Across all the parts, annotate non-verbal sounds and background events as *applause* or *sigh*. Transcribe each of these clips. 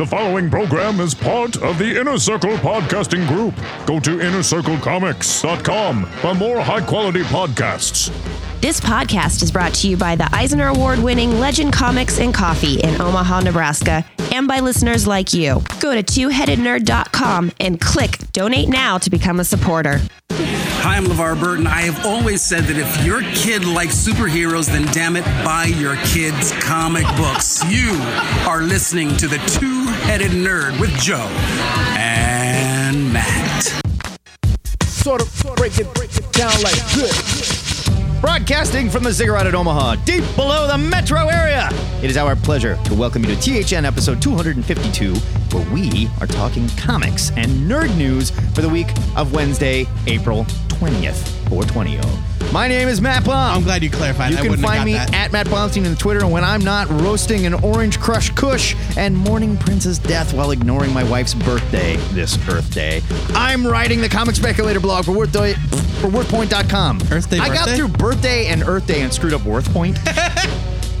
The following program is part of the Inner Circle Podcasting Group. Go to innercirclecomics.com for more high quality podcasts. This podcast is brought to you by the Eisner Award winning Legend Comics and Coffee in Omaha, Nebraska, and by listeners like you. Go to twoheadednerd.com and click donate now to become a supporter. I'm LeVar Burton. I have always said that if your kid likes superheroes, then damn it, buy your kids comic books. You are listening to the Two Headed Nerd with Joe and Matt. Sort of break it, break it down like this. Broadcasting from the Ziggurat at Omaha, deep below the metro area. It is our pleasure to welcome you to THN episode 252, where we are talking comics and nerd news for the week of Wednesday, April 20th, 420. My name is Matt Baum. I'm glad you clarified. You I can wouldn't have find got me that. at Matt Blaustein on Twitter and when I'm not roasting an orange crush kush and mourning Prince's death while ignoring my wife's birthday this Earth Day. I'm writing the comic speculator blog for Worth Day, for WorthPoint.com. Earth Day, I got birthday? through birthday and Earth Day and screwed up Worth Point. *laughs*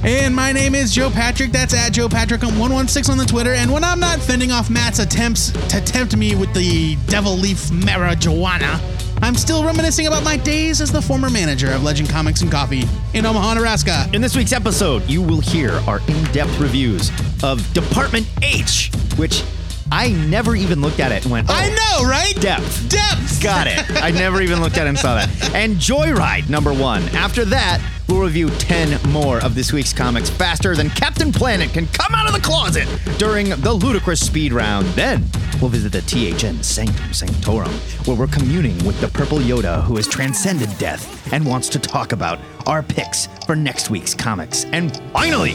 And my name is Joe Patrick. That's at Joe Patrick on 116 on the Twitter. And when I'm not fending off Matt's attempts to tempt me with the devil leaf marijuana, I'm still reminiscing about my days as the former manager of Legend Comics and Coffee in Omaha, Nebraska. In this week's episode, you will hear our in-depth reviews of Department H, which I never even looked at it and went, oh, I know, right? Depth. Depth. Got it. I never even looked at it and saw that. And Joyride, number one. After that, we'll review 10 more of this week's comics faster than Captain Planet can come out of the closet during the ludicrous speed round. Then, we'll visit the THN Sanctum Sanctorum, where we're communing with the Purple Yoda who has transcended death and wants to talk about our picks for next week's comics. And finally,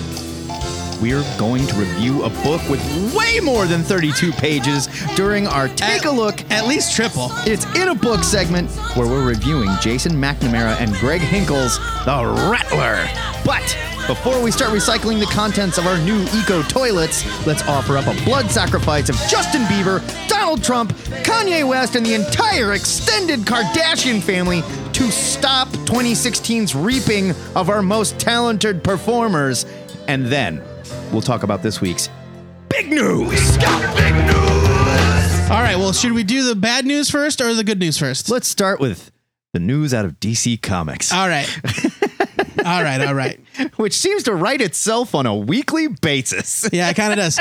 we're going to review a book with way more than 32 pages during our Take a Look At least triple. it's in a book segment where we're reviewing Jason McNamara and Greg Hinkle's The Rattler. But before we start recycling the contents of our new eco toilets, let's offer up a blood sacrifice of Justin Bieber, Donald Trump, Kanye West, and the entire extended Kardashian family to stop 2016's reaping of our most talented performers. And then we'll talk about this week's big news. All right, well, should we do the bad news first or the good news first? Let's start with the news out of DC Comics. All right. *laughs* all right, all right. which seems to write itself on a weekly basis. Yeah, it kind of does.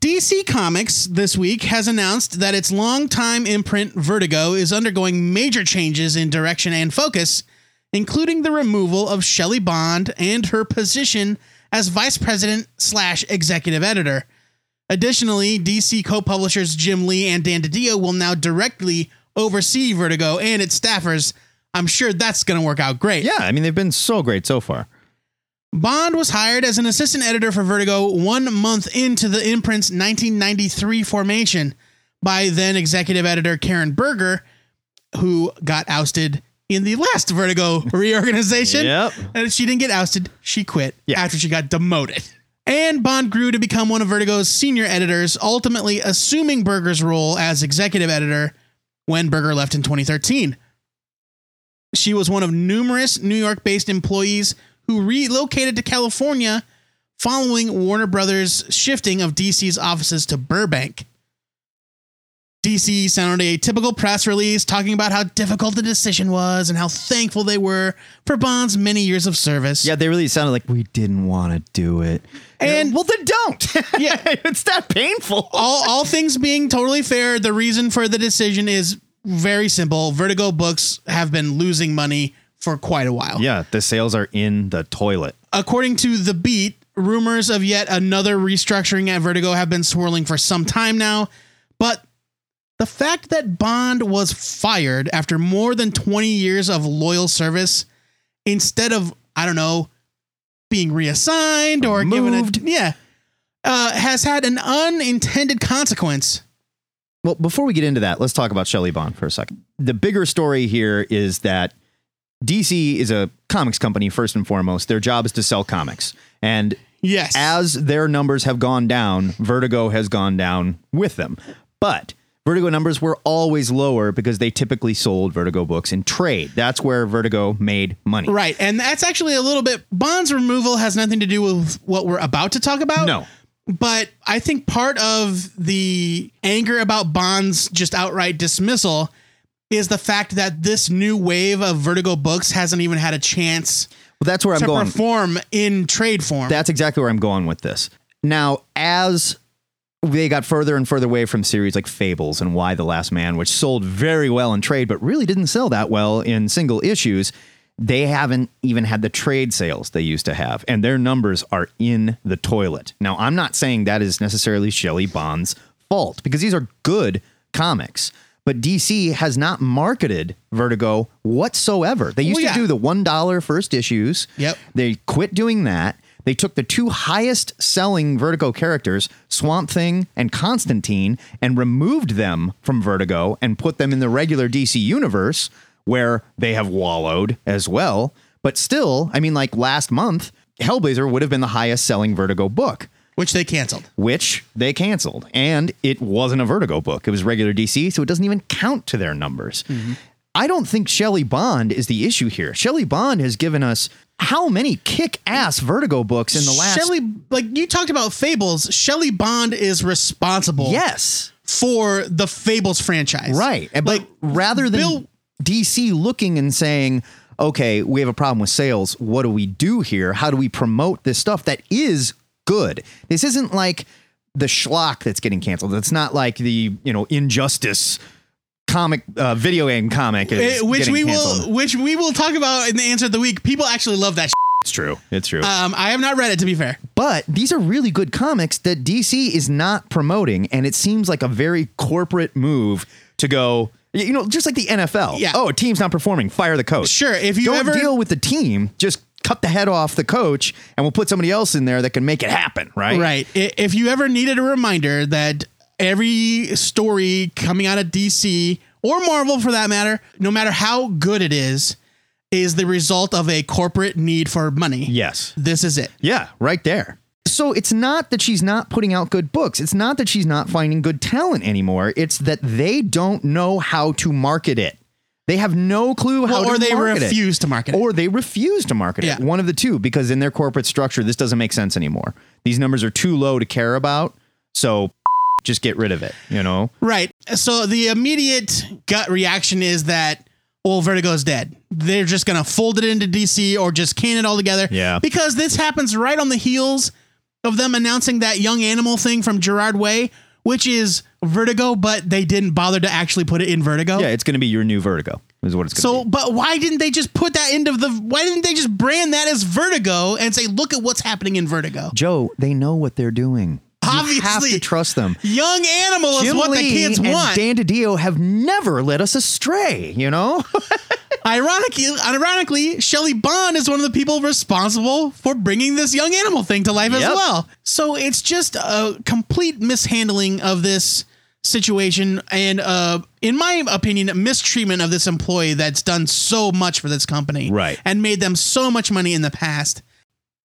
DC Comics this week has announced that its longtime imprint Vertigo is undergoing major changes in direction and focus, including the removal of Shelly Bond and her position as vice president slash executive editor. Additionally, DC co-publishers Jim Lee and Dan DiDio will now directly oversee Vertigo and its staffers. I'm sure that's going to work out great. Yeah, I mean they've been so great so far. Bond was hired as an assistant editor for Vertigo one month into the imprint's 1993 formation by then executive editor Karen Berger, who got ousted in the last Vertigo reorganization. Yep. And she didn't get ousted, she quit Yeah. after she got demoted. And Bond grew to become one of Vertigo's senior editors, ultimately assuming Berger's role as executive editor when Berger left in 2013. She was one of numerous New York based employees who relocated to California following Warner Brothers' shifting of DC's offices to Burbank. DC sent out a typical press release talking about how difficult the decision was and how thankful they were for Bond's many years of service. Yeah, they really sounded like we didn't want to do it. And- well, then don't. *laughs* Yeah. *laughs* it's that painful. all, all things being totally fair, the reason for the decision is very simple. Vertigo books have been losing money for quite a while. Yeah, the sales are in the toilet. According to The Beat, rumors of yet another restructuring at Vertigo have been swirling for some time now, but the fact that Bond was fired after more than 20 years of loyal service instead of, I don't know, being reassigned or Moved. given a yeah, uh, has had an unintended consequence. Well, before we get into that, let's talk about Shelly Bond for a second. The bigger story here is that DC is a comics company first and foremost. Their job is to sell comics. And Yes. as their numbers have gone down, Vertigo has gone down with them. But Vertigo numbers were always lower because they typically sold Vertigo books in trade. That's where Vertigo made money. Right. And that's actually a little bit Bond's removal has nothing to do with what we're about to talk about. No. But I think part of the anger about Bond's just outright dismissal is the fact that this new wave of Vertigo books hasn't even had a chance Well, that's where I'm to going. perform in trade form. That's exactly where I'm going with this. Now, as they got further and further away from series like Fables and Y the Last Man, which sold very well in trade, but really didn't sell that well in single issues, they haven't even had the trade sales they used to have, and their numbers are in the toilet. Now, I'm not saying that is necessarily Shelly Bond's fault because these are good comics. But DC has not marketed Vertigo whatsoever. They oh, used Well, yeah. to do the $1 first issues. Yep. They quit doing that. They took the two highest selling Vertigo characters, Swamp Thing and Constantine, and removed them from Vertigo and put them in the regular DC universe where they have wallowed as well. But still, I mean, like last month, Hellblazer would have been the highest selling Vertigo book which they canceled. which they canceled. And it wasn't a Vertigo book. It was regular DC, so it doesn't even count to their numbers. Mm-hmm. I don't think Shelly Bond is the issue here. Shelly Bond has given us how many kick ass Vertigo books in the last. Shelly, like you talked about Fables, Shelly Bond is responsible Yes. for the Fables franchise. Right. And- But Like, rather than Bill- DC looking and saying, okay, we have a problem with sales. What do we do here? How do we promote this stuff that is good? This isn't like the schlock that's getting canceled. It's not like the, you know, injustice comic uh, video game comic is Eh, which getting we canceled. will which we will talk about in the answer of the week. People actually love that. It's true. It's true. Um, I have not read it to be fair. But these are really good comics that DC is not promoting, and it seems like a very corporate move to go. You know, just like the NFL. Yeah. Oh, a team's not performing. Fire the coach. Sure, if you don't ever- deal with the team, just cut the head off the coach, and we'll put somebody else in there that can make it happen. Right. Right. I- If you ever needed a reminder that every story coming out of DC or Marvel for that matter, no matter how good it is, is the result of a corporate need for money. Yes. This is it. Yeah, right there. So it's not that she's not putting out good books. It's not that she's not finding good talent anymore. It's that they don't know how to market it. They have no clue how Well, to or they market it. refuse to market it. Or they refuse to market it. One of the two, because in their corporate structure, this doesn't make sense anymore. These numbers are too low to care about. So just get rid of it, you know? Right. So the immediate gut reaction is that, well, Vertigo's dead. They're just going to fold it into DC or just can it all together. Yeah. Because this happens right on the heels of them announcing that young animal thing from Gerard Way, which is Vertigo, but they didn't bother to actually put it in Vertigo. Yeah, it's going to be your new Vertigo, is what it's going So, be. but why didn't they just put that into the? Why didn't they just brand that as Vertigo and say, "Look at what's happening in Vertigo"? Joe, they know what they're doing. You have to trust them. Young animal is what Lee the kids and want. Dan DiDio have never led us astray, you know? *laughs* Ironically, ironically, Shelly Bond is one of the people responsible for bringing this young animal thing to life as well. So it's just a complete mishandling of this situation and uh in my opinion mistreatment of this employee that's done so much for this company Right. and made them so much money in the past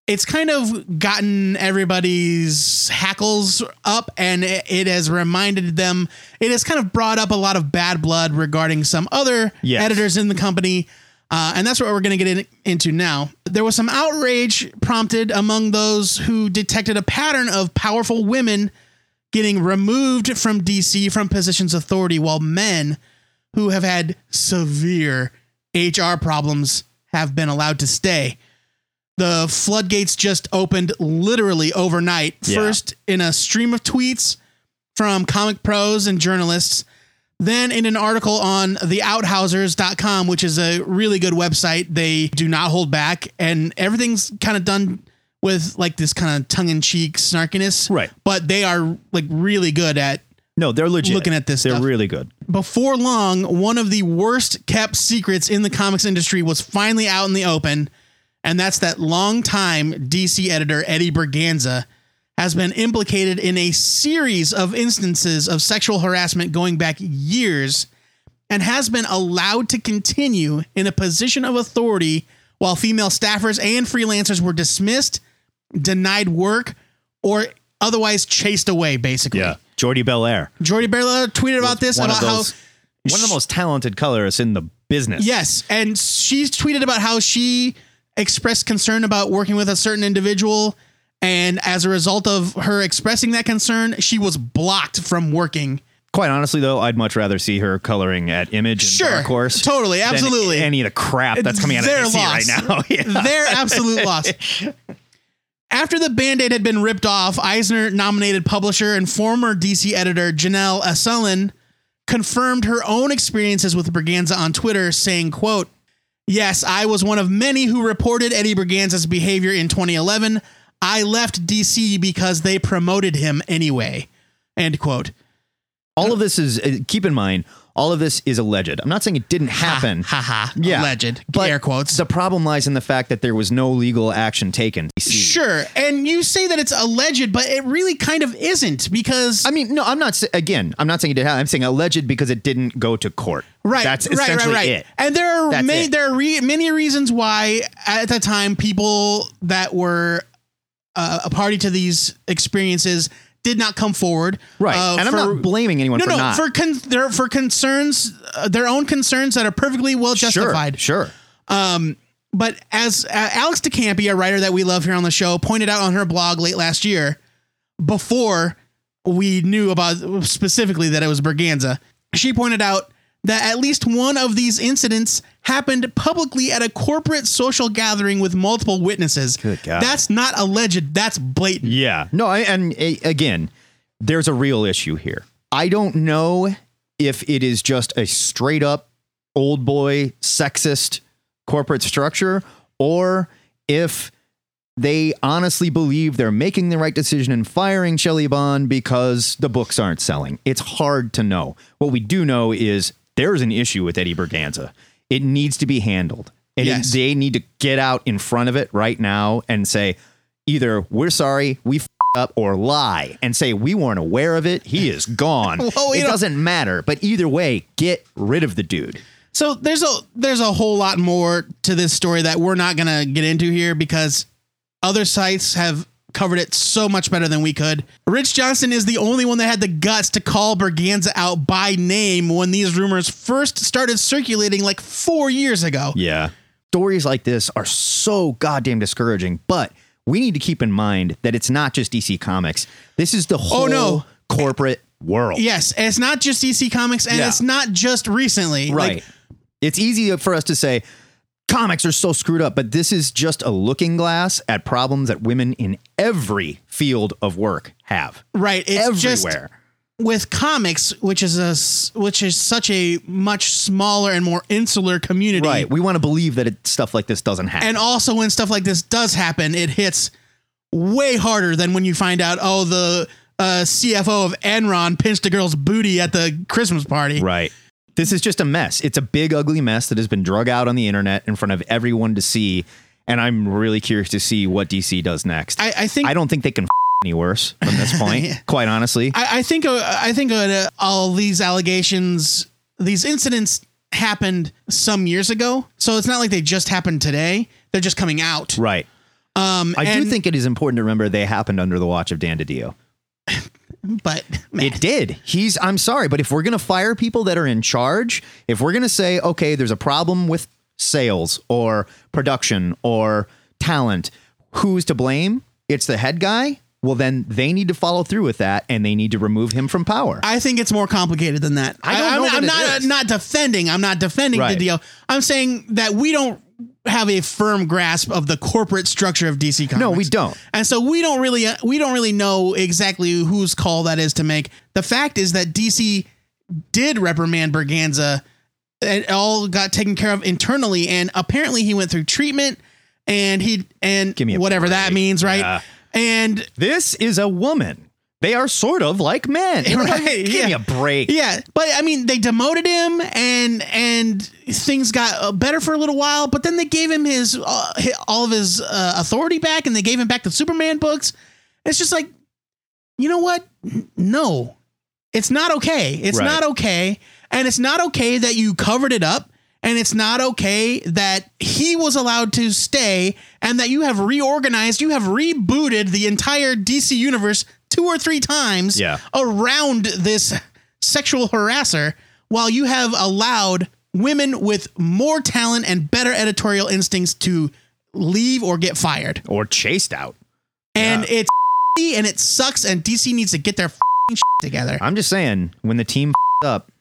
it's kind of gotten everybody's hackles up and it, it has reminded them it has kind of brought up a lot of bad blood regarding some other Yes. editors in the company. Uh, and that's what we're going to get in, into now. There was some outrage prompted among those who detected a pattern of powerful women getting removed from dc from positions of authority while men who have had severe hr problems have been allowed to stay the floodgates just opened literally overnight. Yeah. First in a stream of tweets from comic pros and journalists, then in an article on theouthousers.com, which is a really good website. They do not hold back, and everything's kind of done with like this kind of tongue in cheek snarkiness. Right. But they are like really good at No, they're legit. Looking at this They're stuff. really good. before long, one of the worst kept secrets in the comics industry was finally out in the open, and that's that longtime DC editor Eddie Berganza has been implicated in a series of instances of sexual harassment going back years and has been allowed to continue in a position of authority while female staffers and freelancers were dismissed, denied work, or otherwise chased away, basically. Yeah. Jordie Bellaire. Jordie Bellaire tweeted about this one about of how one of the most talented colorists in the business. Yes, and she's tweeted about how she expressed concern about working with a certain individual And as a result of her expressing that concern, she was blocked from working. Quite honestly, though, I'd much rather see her coloring at Image and Sure, Dark Horse. totally, absolutely. Any of the crap that's coming out of Their DC loss. right now. *laughs* Yeah. Their absolute loss. After the band aid had been ripped off, Eisner nominated publisher and former DC editor Janelle Asselin confirmed her own experiences with Berganza on Twitter, saying, quote, Yes, I was one of many who reported Eddie Berganza's behavior in 2011. I left DC because they promoted him anyway. End quote. all of this is uh, keep in mind all of this is alleged i'm not saying it didn't happen Ha ha. yeah Alleged. but Air quotes. the problem lies in the fact that there was no legal action taken Sure. And you say that it's alleged, but it really kind of isn't because i mean no i'm not again i'm not saying it did happen i'm saying alleged because it didn't go to court Right, that's right, essentially right, right. it And there are That's many, it. there are re- many reasons why at the time people that were uh, a party to these experiences did not come forward. right uh, and i'm not blaming anyone No, for no, not for con- there for concerns, uh, their own concerns that are perfectly well justified. sure sure Um, but as uh, Alex de Campi, a writer that we love here on the show, pointed out on her blog late last year, before we knew about specifically that it was Berganza, she pointed out that at least one of these incidents happened publicly at a corporate social gathering with multiple witnesses. Good God. That's not alleged. That's blatant. Yeah. No, I, and uh, again, there's a real issue here. I don't know if it is just a straight up old boy sexist corporate structure or if they honestly believe they're making the right decision in firing Shelly Bond because the books aren't selling. It's hard to know. What we do know is there's an issue with Eddie Berganza. It needs to be handled. And it- Yes. they need to get out in front of it right now and say, either we're sorry, we f- up, or lie and say we weren't aware of it. He *laughs* is gone. Well, it know- doesn't matter. But either way, get rid of the dude. So there's a there's a whole lot more to this story that we're not gonna get into here because other sites have covered it so much better than we could. Rich Johnston is the only one that had the guts to call Berganza out by name when these rumors first started circulating like four years ago. Yeah. Stories like this are so goddamn discouraging, but we need to keep in mind that it's not just DC Comics. This is the oh, whole Oh, no. corporate world. Yes, and it's not just DC Comics, and Yeah. it's not just recently. Right. Like, it's easy for us to say comics are so screwed up, but this is just a looking glass at problems that women in every field of work have. right. It's just Everywhere. with comics, which is a which is such a much smaller and more insular community. right. We want to believe that it, stuff like this doesn't happen. And also, when stuff like this does happen, it hits way harder than when you find out, oh, the uh, CFO of Enron pinched a girl's booty at the Christmas party. Right. This is just a mess. It's a big, ugly mess that has been drug out on the internet in front of everyone to see. And I'm really curious to see what DC does next. I, I think I don't think they can f- any worse from this point, *laughs* Yeah. quite honestly. I, I think uh, I think uh, all these allegations, these incidents happened some years ago, so it's not like they just happened today. They're just coming out. right. Um, I do think it is important to remember they happened under the watch of Dan DiDio. *laughs* but man, It did. He's, I'm sorry, but if we're going to fire people that are in charge, if we're going to say, okay, there's a problem with sales or production or talent, who's to blame? It's the head guy. Well, then they need to follow through with that and they need to remove him from power. I think it's more complicated than that. I don't know I'm, that I'm it not is. not defending. I'm not defending Right. the deal. I'm saying that we don't have a firm grasp of the corporate structure of DC Comics. No, we don't. And so we don't really uh, we don't really know exactly whose call that is to make. The fact is that DC did reprimand Berganza. It all got taken care of internally, and apparently he went through treatment, and he and Give me a whatever that means, right? Yeah. And This is a woman. They are sort of like men. *laughs* Right, Give yeah. me a break. Yeah, but I mean, they demoted him, and and things got uh, better for a little while. But then they gave him his uh, hi- all of his uh, authority back, and they gave him back the Superman books. It's just like, you know what? No, it's not okay. It's Right. not okay, and it's not okay that you covered it up. And it's not okay that he was allowed to stay and that you have reorganized, you have rebooted the entire DC universe two or three times Yeah. around this sexual harasser while you have allowed women with more talent and better editorial instincts to leave or get fired. Or chased out. and it's *laughs* and it sucks. And DC needs to get their *laughs* shit together. I'm just saying, when the team *laughs* up,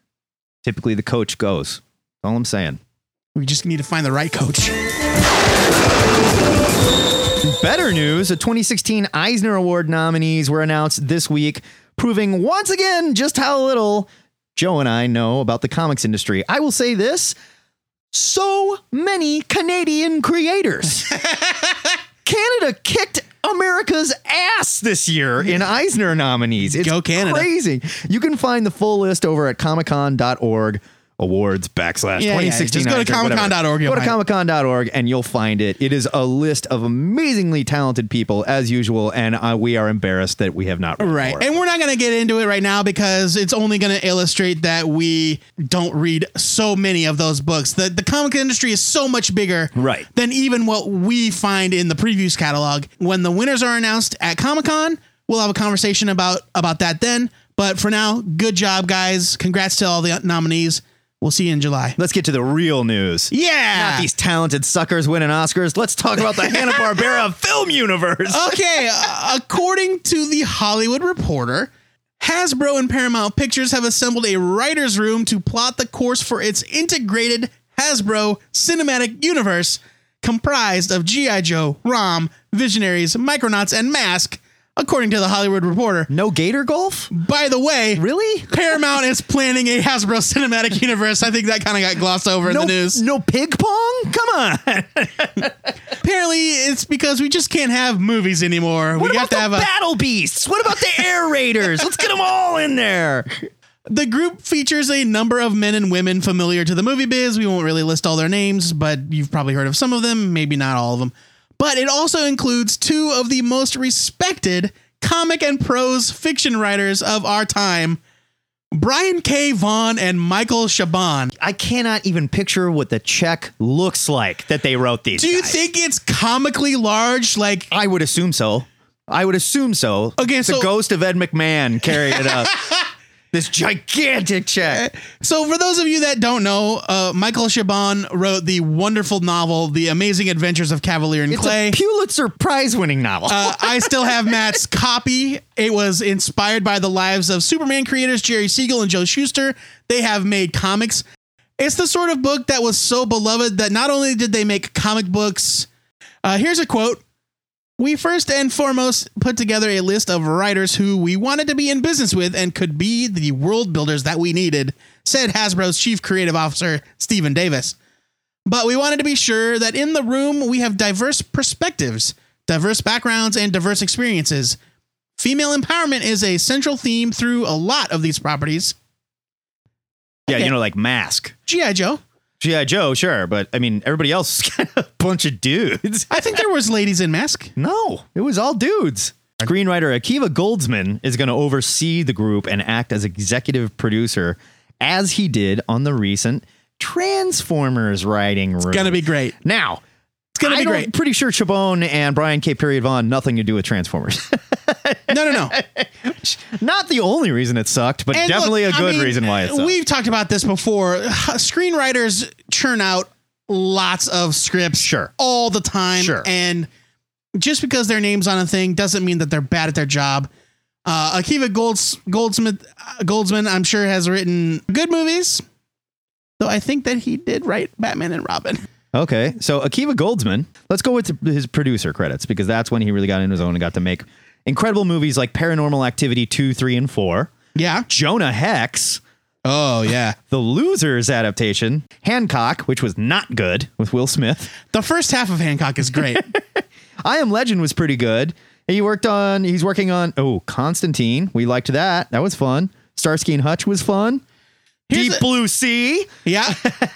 typically the coach goes. That's all I'm saying. We just need to find the right coach. Better news the 2016 Eisner Award nominees were announced this week, proving once again just how little Joe and I know about the comics industry. I will say this so many Canadian creators. *laughs* Canada kicked America's ass this year in Eisner nominees. It's Go Canada. crazy. You can find the full list over at comiccon.org awards backslash Yeah, yeah. 2016 Just go to comiccon.org, Go to find comiccon.org and you'll find it. It is a list of amazingly talented people as usual, and uh, we are embarrassed that we have not read Right. more. And we're not going to get into it right now because it's only going to illustrate that we don't read so many of those books. The the comic industry is so much bigger Right. than even what we find in the previews catalog. When the winners are announced at Comic-Con, we'll have a conversation about about that then. But for now, good job guys. Congrats to all the nominees. We'll see you in July. Let's get to the real news. Yeah. Not these talented suckers winning Oscars. Let's talk about the *laughs* Hanna Barbera film universe. okay, *laughs* uh, according to the Hollywood Reporter, Hasbro and Paramount Pictures have assembled a writer's room to plot the course for its integrated Hasbro cinematic universe comprised of G.I. Joe, ROM, Visionaries, Micronauts, and Mask, according to the Hollywood Reporter. No Gator Golf? By the way, Really? *laughs* Paramount is planning a Hasbro cinematic *laughs* universe. I think that kind of got glossed over in No, the news. no pig pong? Come on. *laughs* Apparently, it's because we just can't have movies anymore. What we about have to the have a Battle Beasts? What about the Air Raiders? Let's get them all in there. The group features a number of men and women familiar to the movie biz. We won't really list all their names, but you've probably heard of some of them, maybe not all of them. But it also includes two of the most respected comic and prose fiction writers of our time Brian K. Vaughan and Michael Chabon. I cannot even picture what the check looks like that they wrote these. Do you guys. think it's comically large? Like, I would assume so. I would assume so. Okay, the so- ghost of Ed McMahon carried it up. *laughs* this gigantic check. so for those of you that don't know, uh, Michael Chabon wrote the wonderful novel, The Amazing Adventures of Kavalier and It's Clay. a Pulitzer Prize winning novel. Uh, *laughs* I still have Matt's copy. It was inspired by the lives of Superman creators Jerry Siegel and Joe Shuster. They have made comics. It's the sort of book that was so beloved that not only did they make comic books, uh, here's a quote. We first and foremost put together a list of writers who we wanted to be in business with and could be the world builders that we needed, said Hasbro's chief creative officer, Stephen Davis. But we wanted to be sure that in the room we have diverse perspectives, diverse backgrounds, and diverse experiences. Female empowerment is a central theme through a lot of these properties. yeah, okay. you know, like Mask. G.I. Joe. G.I. Joe, sure. But I mean, everybody else is *laughs* kind of a bunch of dudes. I think there was ladies in mask. No, it was all dudes. Screenwriter Akiva Goldsman is going to oversee the group and act as executive producer, as he did on the recent Transformers writing room. It's gonna be great. now. Gonna I be great. Pretty sure Chabon and Brian K. Period Vaughan nothing to do with Transformers. *laughs* No, no, no. Not the only reason it sucked, but And definitely look, a I good mean, reason why it sucked. We've talked about this before. Screenwriters churn out lots of scripts Sure. all the time. Sure. And just because their name's on a thing doesn't mean that they're bad at their job. Uh, Akiva Golds, Goldsmith, uh, Goldsman, I'm sure, has written good movies. Though I think that he did write Batman and Robin. Okay, so Akiva Goldsman. Let's go with his producer credits because that's when he really got into his own and got to make incredible movies like Paranormal Activity two, three, and four. Yeah. Jonah Hex, Oh, *laughs* yeah. the Losers adaptation, Hancock, which was not good with Will Smith. The first half of Hancock is great. *laughs* I Am Legend was pretty good. He worked on. He's working on. Oh, Constantine. We liked that. That was fun. Starsky and Hutch was fun. Here's Deep a- Blue Sea. Yeah.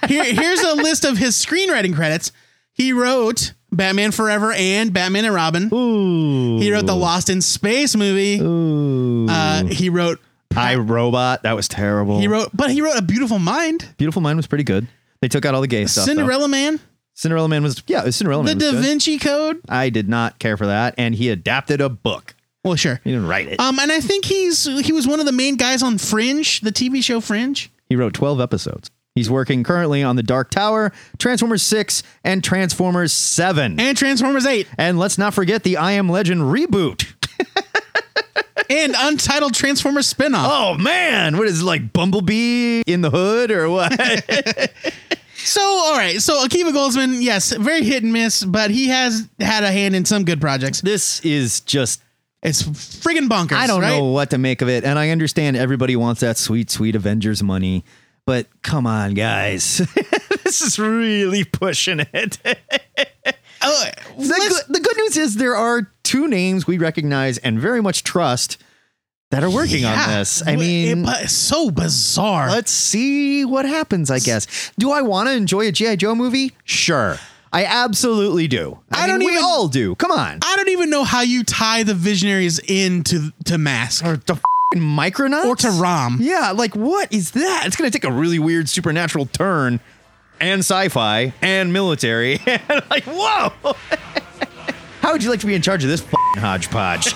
Here, here's a list of his screenwriting credits. He wrote Batman Forever and Batman and Robin. Ooh. He wrote the Lost in Space movie. Ooh. Uh, he wrote I Robot. That was terrible. he wrote but he wrote A Beautiful Mind. Beautiful Mind was pretty good. They took out all the gay stuff. though. Cinderella Man. Cinderella Man was yeah. Cinderella The Man. was Da good. Vinci Code. I did not care for that, and he adapted a book. Well, sure. He didn't write it. Um, and I think he's he was one of the main guys on Fringe, the TV show Fringe. He wrote twelve episodes. He's working currently on The Dark Tower, Transformers 6, and Transformers 7. And Transformers 8 And let's not forget the I Am Legend reboot. *laughs* and Untitled Transformers spinoff. Oh man, what is it, like Bumblebee in the hood or what? *laughs* So, all right. So, Akiva Goldsman, yes, very hit and miss, but he has had a hand in some good projects. this is just It's friggin' bonkers. I don't right? know what to make of it. And I understand everybody wants that sweet, sweet Avengers money. But come on, guys. *laughs* this is really pushing it. *laughs* Uh, The, good, the good news is there are two names we recognize and very much trust that are working on this. I mean, it's so bizarre. let's see what happens, I guess. Do I want to enjoy a G.I. Joe movie? Sure. I absolutely do. I, I mean, don't we even- all do. Come on. I don't even know how you tie the Visionaries into to Mask Or to f***ing Micronauts? or to Rom. Yeah, like what is that? It's going to take a really weird supernatural turn and sci-fi and military. *laughs* And like, whoa. *laughs* How would you like to be in charge of this f***ing hodgepodge? *laughs*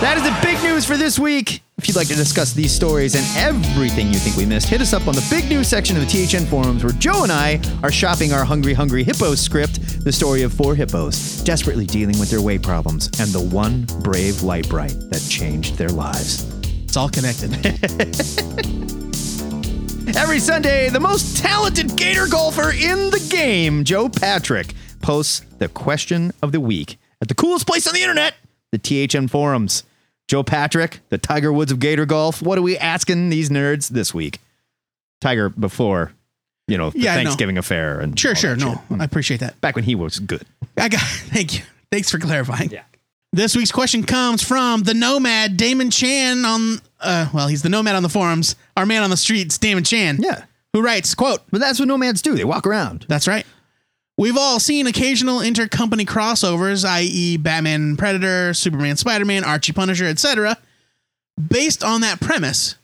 That is the big news for this week. If you'd like to discuss these stories and everything you think we missed, hit us up on the big news section of the THN forums where Joe and I are shopping our Hungry Hungry Hippos script, the story of four hippos desperately dealing with their weight problems and the one brave light bright that changed their lives. It's all connected. *laughs* Every Sunday, the most talented gator golfer in the game, Joe Patrick, posts the question of the week at the coolest place on the internet, the THN forums. Joe Patrick, the Tiger Woods of Gator Golf. What are we asking these nerds this week? Tiger before, you know, the Yeah, I know. Thanksgiving affair and sure, sure. No, shit. I appreciate that. back when he was good. I got. *laughs* Thank you. Thanks for clarifying. Yeah. This week's question comes from the Nomad Damon Chan on. Uh, well, he's the Nomad on the forums. Our man on the streets, Damon Chan. Yeah, Who writes, "Quote: but that's what nomads do. They walk around. That's right. We've all seen occasional intercompany crossovers, i.e., Batman Predator, Superman, Spider Man, Archie Punisher, etc. Based on that premise,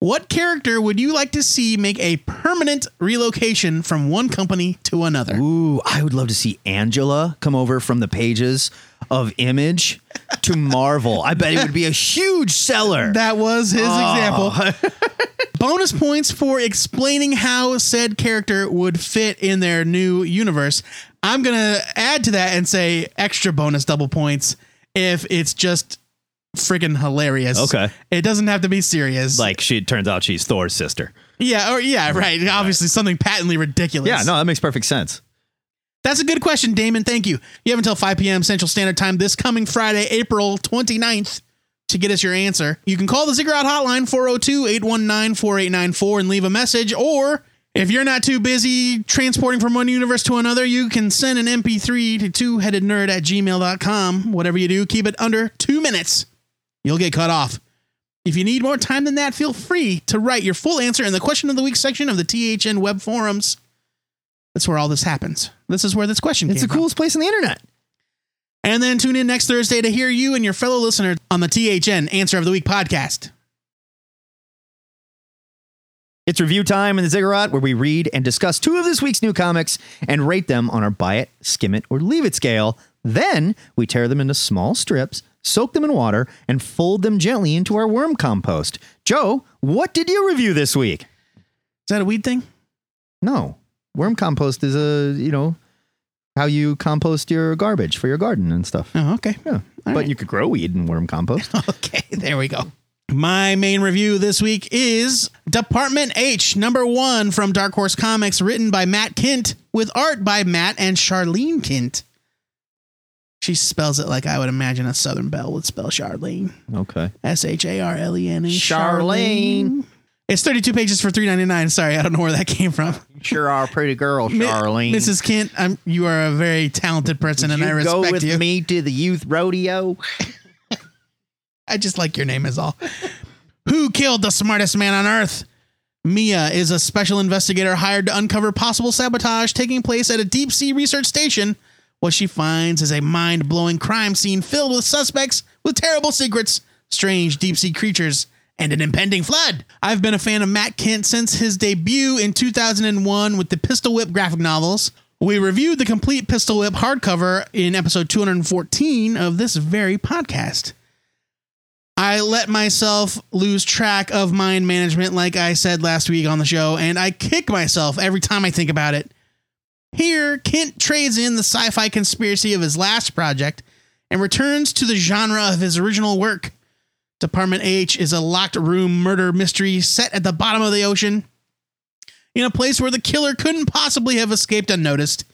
what character would you like to see make a permanent relocation from one company to another? Ooh, I would love to see Angela come over from the pages of Image to Marvel. I bet it would be a huge seller. That was his Oh. example. *laughs* Bonus points for explaining how said character would fit in their new universe. I'm going to add to that and say extra bonus double points if it's just freaking hilarious. Okay. It doesn't have to be serious. like she it turns out she's Thor's sister. yeah, or yeah, right. Obviously something patently ridiculous. Yeah, no, that makes perfect sense. That's a good question, Damon. Thank you. You have until 5 p.m. Central Standard Time this coming Friday, April 29th, to get us your answer. You can call the Ziggurat hotline 402 819 4894 and leave a message. Or if you're not too busy transporting from one universe to another, you can send an MP3 to two headed nerd at gmail.com. Whatever you do, keep it under two minutes. You'll get cut off. If you need more time than that, feel free to write your full answer in the question of the week section of the THN web forums. That's where all this happens. This is where this question It's the from. coolest place on the internet. And then tune in next Thursday to hear you and your fellow listener on the THN Answer of the Week podcast. It's review time in the Ziggurat where we read and discuss two of this week's new comics and rate them on our buy it, skim it, or leave it scale. Then we tear them into small strips, soak them in water, and fold them gently into our worm compost. Joe, what did you review this week? Is that a weed thing? No. Worm compost is a, you know, how you compost your garbage for your garden and stuff. Oh, okay. Yeah. All but right. you could grow weed in worm compost. *laughs* Okay, there we go. My main review this week is Department H, number one from Dark Horse Comics, written by Matt Kindt, with art by Matt and Sharlene Kindt. She spells it like I would imagine a Southern Belle would spell Charlene. okay. S H A R L E N E. Charlene. It's 32 pages for 3.99. Sorry, I don't know where that came from. You sure are a pretty girl, *laughs* Charlene. Mrs. Kindt, I'm, you are a very talented person, and I you respect go with you. me to the youth rodeo. *laughs* I just like your name is all. Who killed the smartest man on earth? Mia is a special investigator hired to uncover possible sabotage taking place at a deep sea research station. What she finds is a mind blowing crime scene filled with suspects with terrible secrets, strange deep sea creatures, and an impending flood. I've been a fan of Matt Kindt since his debut in 2001 with the Pistol Whip graphic novels. We reviewed the complete Pistol Whip hardcover in episode 214 of this very podcast. I let myself lose track of mind management, like I said last week on the show, and I kick myself every time I think about it. Here, Kindt trades in the sci fi conspiracy of his last project and returns to the genre of his original work. Department H is a locked room murder mystery set at the bottom of the ocean in a place where the killer couldn't possibly have escaped unnoticed.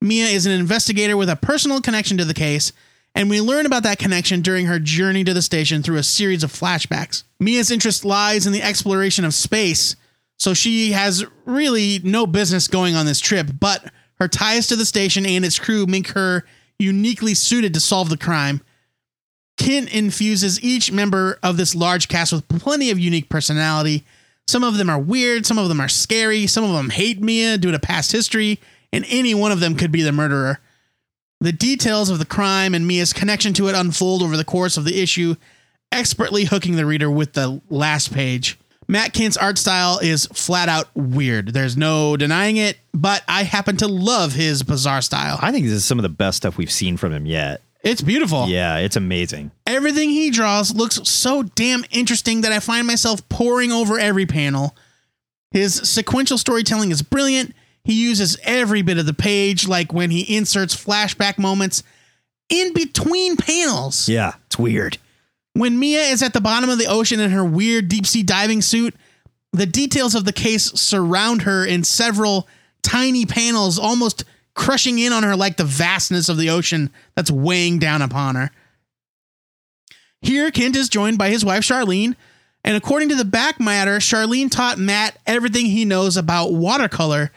Mia is an investigator with a personal connection to the case, and we learn about that connection during her journey to the station through a series of flashbacks. Mia's interest lies in the exploration of space, so she has really no business going on this trip, but her ties to the station and its crew make her uniquely suited to solve the crime. Kindt infuses each member of this large cast with plenty of unique personality. Some of them are weird, some of them are scary, some of them hate Mia due to past history, and any one of them could be the murderer. The details of the crime and Mia's connection to it unfold over the course of the issue, expertly hooking the reader with the last page. Matt Kindt's art style is flat out weird. There's no denying it, but I happen to love his bizarre style. I think this is some of the best stuff we've seen from him yet. It's beautiful. Yeah, it's amazing. Everything he draws looks so damn interesting that I find myself poring over every panel. His sequential storytelling is brilliant. He uses every bit of the page, like when he inserts flashback moments in between panels. Yeah, it's weird. When Mia is at the bottom of the ocean in her weird deep sea diving suit, the details of the case surround her in several tiny panels, almost crushing in on her like the vastness of the ocean that's weighing down upon her. Here, Kindt is joined by his wife, Sharlene, and according to the back matter, Sharlene taught Matt everything he knows about watercolor,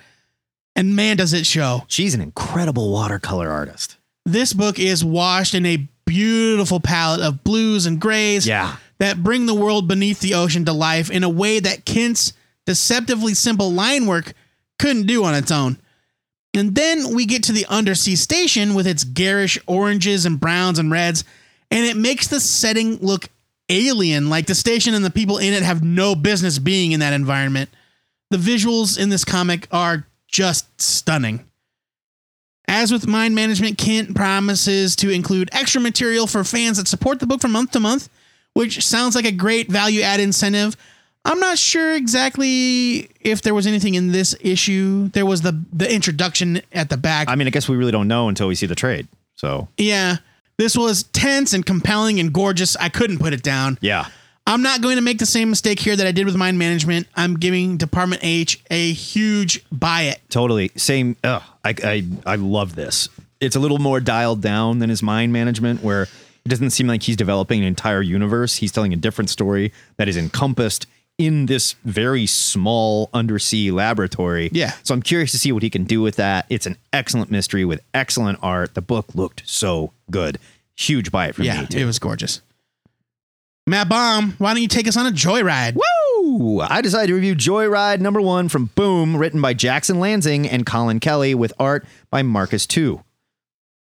and man, does it show. She's an incredible watercolor artist. This book is washed in a beautiful palette of blues and grays Yeah. that bring the world beneath the ocean to life in a way that Kindt's deceptively simple line work couldn't do on its own. And then we get to the undersea station with its garish oranges and browns and reds, and it makes the setting look alien, like the station and the people in it have no business being in that environment. The visuals in this comic are just stunning. As with Mind Management, Kindt promises to include extra material for fans that support the book from month to month, which sounds like a great value add incentive. I'm not sure exactly if there was anything in this issue. There was the the introduction at the back. I mean, I guess we really don't know until we see the trade. So, yeah. This was tense and compelling and gorgeous. I couldn't put it down. yeah. I'm not going to make the same mistake here that I did with Mind Management. I'm giving Department H a huge buy it. Totally. Same. Ugh, I, I, I love this. It's a little more dialed down than his mind management, where it doesn't seem like he's developing an entire universe. He's telling a different story that is encompassed in this very small undersea laboratory. Yeah. So I'm curious to see what he can do with that. It's an excellent mystery with excellent art. The book looked so good. Huge buy it from Yeah, me, too. it was gorgeous. Matt Baum, why don't you take us on a joyride? Woo! I decided to review Joyride number one from Boom, written by Jackson Lanzing and Colin Kelly, with art by Marcus Two.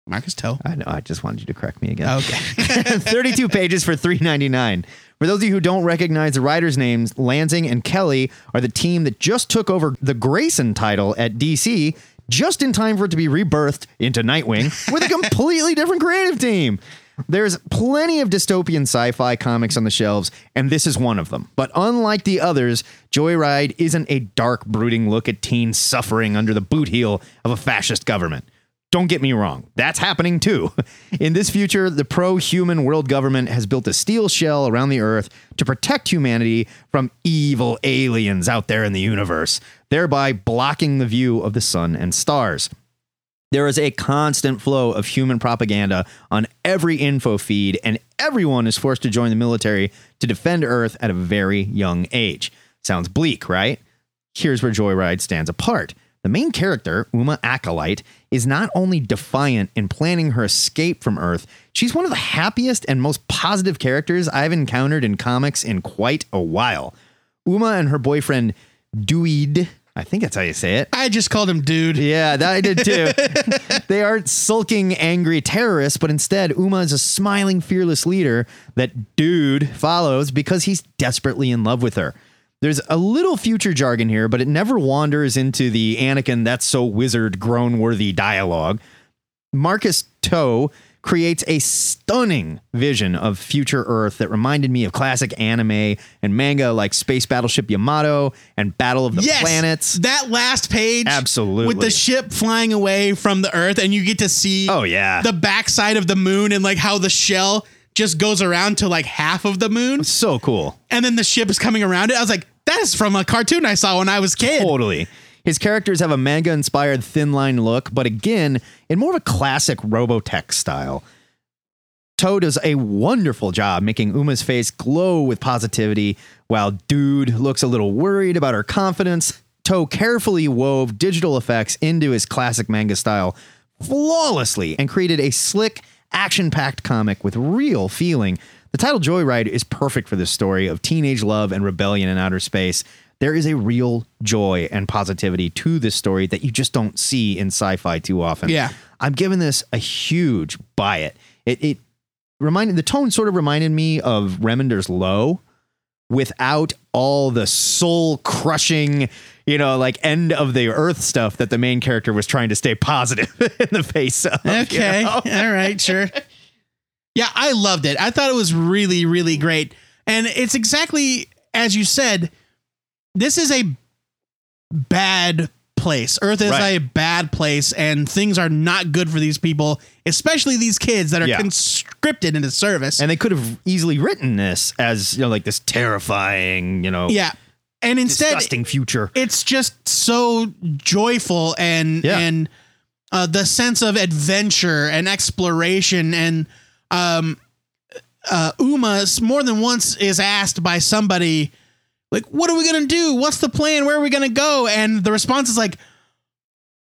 Marcus To. I know. I just wanted you to correct me again. Okay. *laughs* 32 pages for 3.99. For those of you who don't recognize the writers' names, Lanzing and Kelly are the team that just took over the Grayson title at DC just in time for it to be rebirthed into Nightwing with a completely *laughs* different creative team. There's plenty of dystopian sci-fi comics on the shelves, and this is one of them. But unlike the others, Joyride isn't a dark, brooding look at teens suffering under the boot heel of a fascist government. Don't get me wrong, that's happening too. *laughs* In this future, the pro human world government has built a steel shell around the Earth to protect humanity from evil aliens out there in the universe, thereby blocking the view of the sun and stars. There is a constant flow of human propaganda on every info feed, and everyone is forced to join the military to defend Earth at a very young age. Sounds bleak, right? Here's where Joyride stands apart. The main character, Uma Akkolyte, is not only defiant in planning her escape from Earth, she's one of the happiest and most positive characters I've encountered in comics in quite a while. Uma and her boyfriend, Duid, I think that's how you say it. I just called him dude. Yeah, that I did too. *laughs* they aren't sulking, angry terrorists, but instead, Uma is a smiling, fearless leader that dude follows because he's desperately in love with her. There's a little future jargon here, but it never wanders into the Anakin, that's so wizard, grown worthy dialogue. Marcus To creates a stunning vision of future Earth that reminded me of classic anime and manga like Space Battleship Yamato and Battle of the yes, Planets. That last page, Absolutely. with the ship flying away from the Earth, and you get to see, Oh, yeah. the backside of the moon and like how the shell just goes around to like half of the moon, So cool. and then the ship is coming around it. I was like, that is from a cartoon I saw when I was a kid. Totally. His characters have a manga inspired thin line look, but again, in more of a classic Robotech style. To does a wonderful job making Uma's face glow with positivity, while Dude looks a little worried about her confidence. To carefully wove digital effects into his classic manga style flawlessly and created a slick, action packed comic with real feeling. The title Joyride is perfect for this story of teenage love and rebellion in outer space. There is a real joy and positivity to this story that you just don't see in sci fi too often. Yeah. I'm giving this a huge buy it. It, it reminded, the tone sort of reminded me of Remender's Low without all the soul crushing, you know, like end of the earth stuff that the main character was trying to stay positive *laughs* in the face of. you Okay. know? *laughs* All right. Sure. Yeah, I loved it. I thought it was really, really great. And it's exactly as you said, this is a bad place. Earth is Right. a bad place, and things are not good for these people, especially these kids that are Yeah. conscripted into service. And they could have easily written this as, you know, like this terrifying, you know, yeah. And instead, disgusting future. it's just so joyful and Yeah. and uh, the sense of adventure and exploration and um uh Uma more than once is asked by somebody like what are we going to do what's the plan where are we going to go and the response is like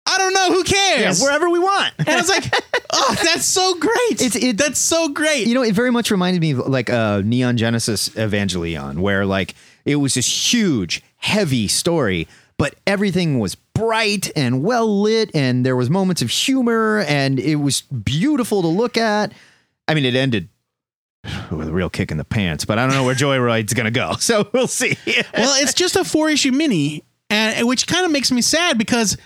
I don't know who Yeah, cares wherever we want. and I was like *laughs* oh that's so great It's- it- that's so great You know, it very much reminded me of like uh, Neon Genesis Evangelion, where like it was this huge, heavy story, but everything was bright and well lit, and there was moments of humor, and it was beautiful to look at. I mean, it ended with a real kick in the pants, but I don't know where Joyride's gonna go, *laughs* so we'll see. well, it's just a four issue mini, and which kind of makes me sad because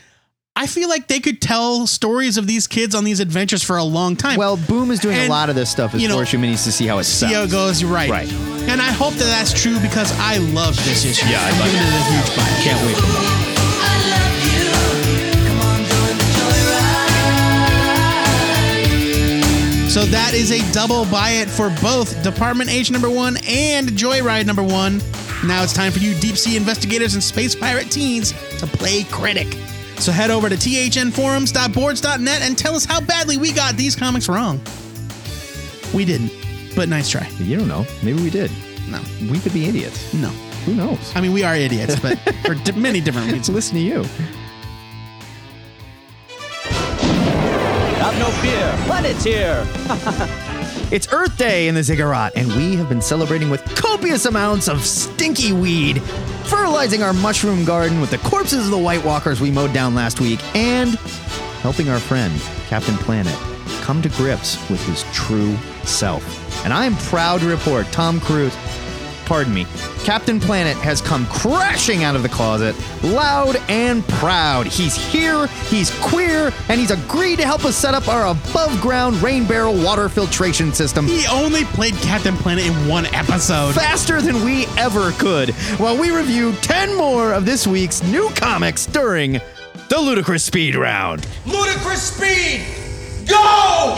I feel like they could tell stories of these kids on these adventures for a long time. well, Boom is doing a lot of this stuff as you know, issue minis to see how it see how it goes. Right, Right. And I hope that that's true because I love this issue. Yeah, I I'm love it. a huge buy. Can't wait for more. So that is a double buy it for both Department H number one and Joyride number one. Now it's time for you deep sea investigators and space pirate teens to play critic. So head over to thnforums.boards.net and tell us how badly we got these comics wrong. We didn't, but nice try. You don't know. Maybe we did. No, We could be idiots. no. Who knows? I mean, we are idiots, but *laughs* for di- many different reasons. listen to you. Have no fear, planet's *laughs* here. It's Earth Day in the Ziggurat, and we have been celebrating with copious amounts of stinky weed, fertilizing our mushroom garden with the corpses of the White Walkers we mowed down last week, and helping our friend, Captain Planet, come to grips with his true self. And I am proud to report Tom Cruise, pardon me, Captain Planet has come crashing out of the closet, loud and proud. He's here, he's queer, and he's agreed to help us set up our above ground rain barrel water filtration system He only played Captain Planet in one episode. faster than we ever could while we review 10 more of this week's new comics during the Ludicrous Speed Round. Ludicrous speed! Go!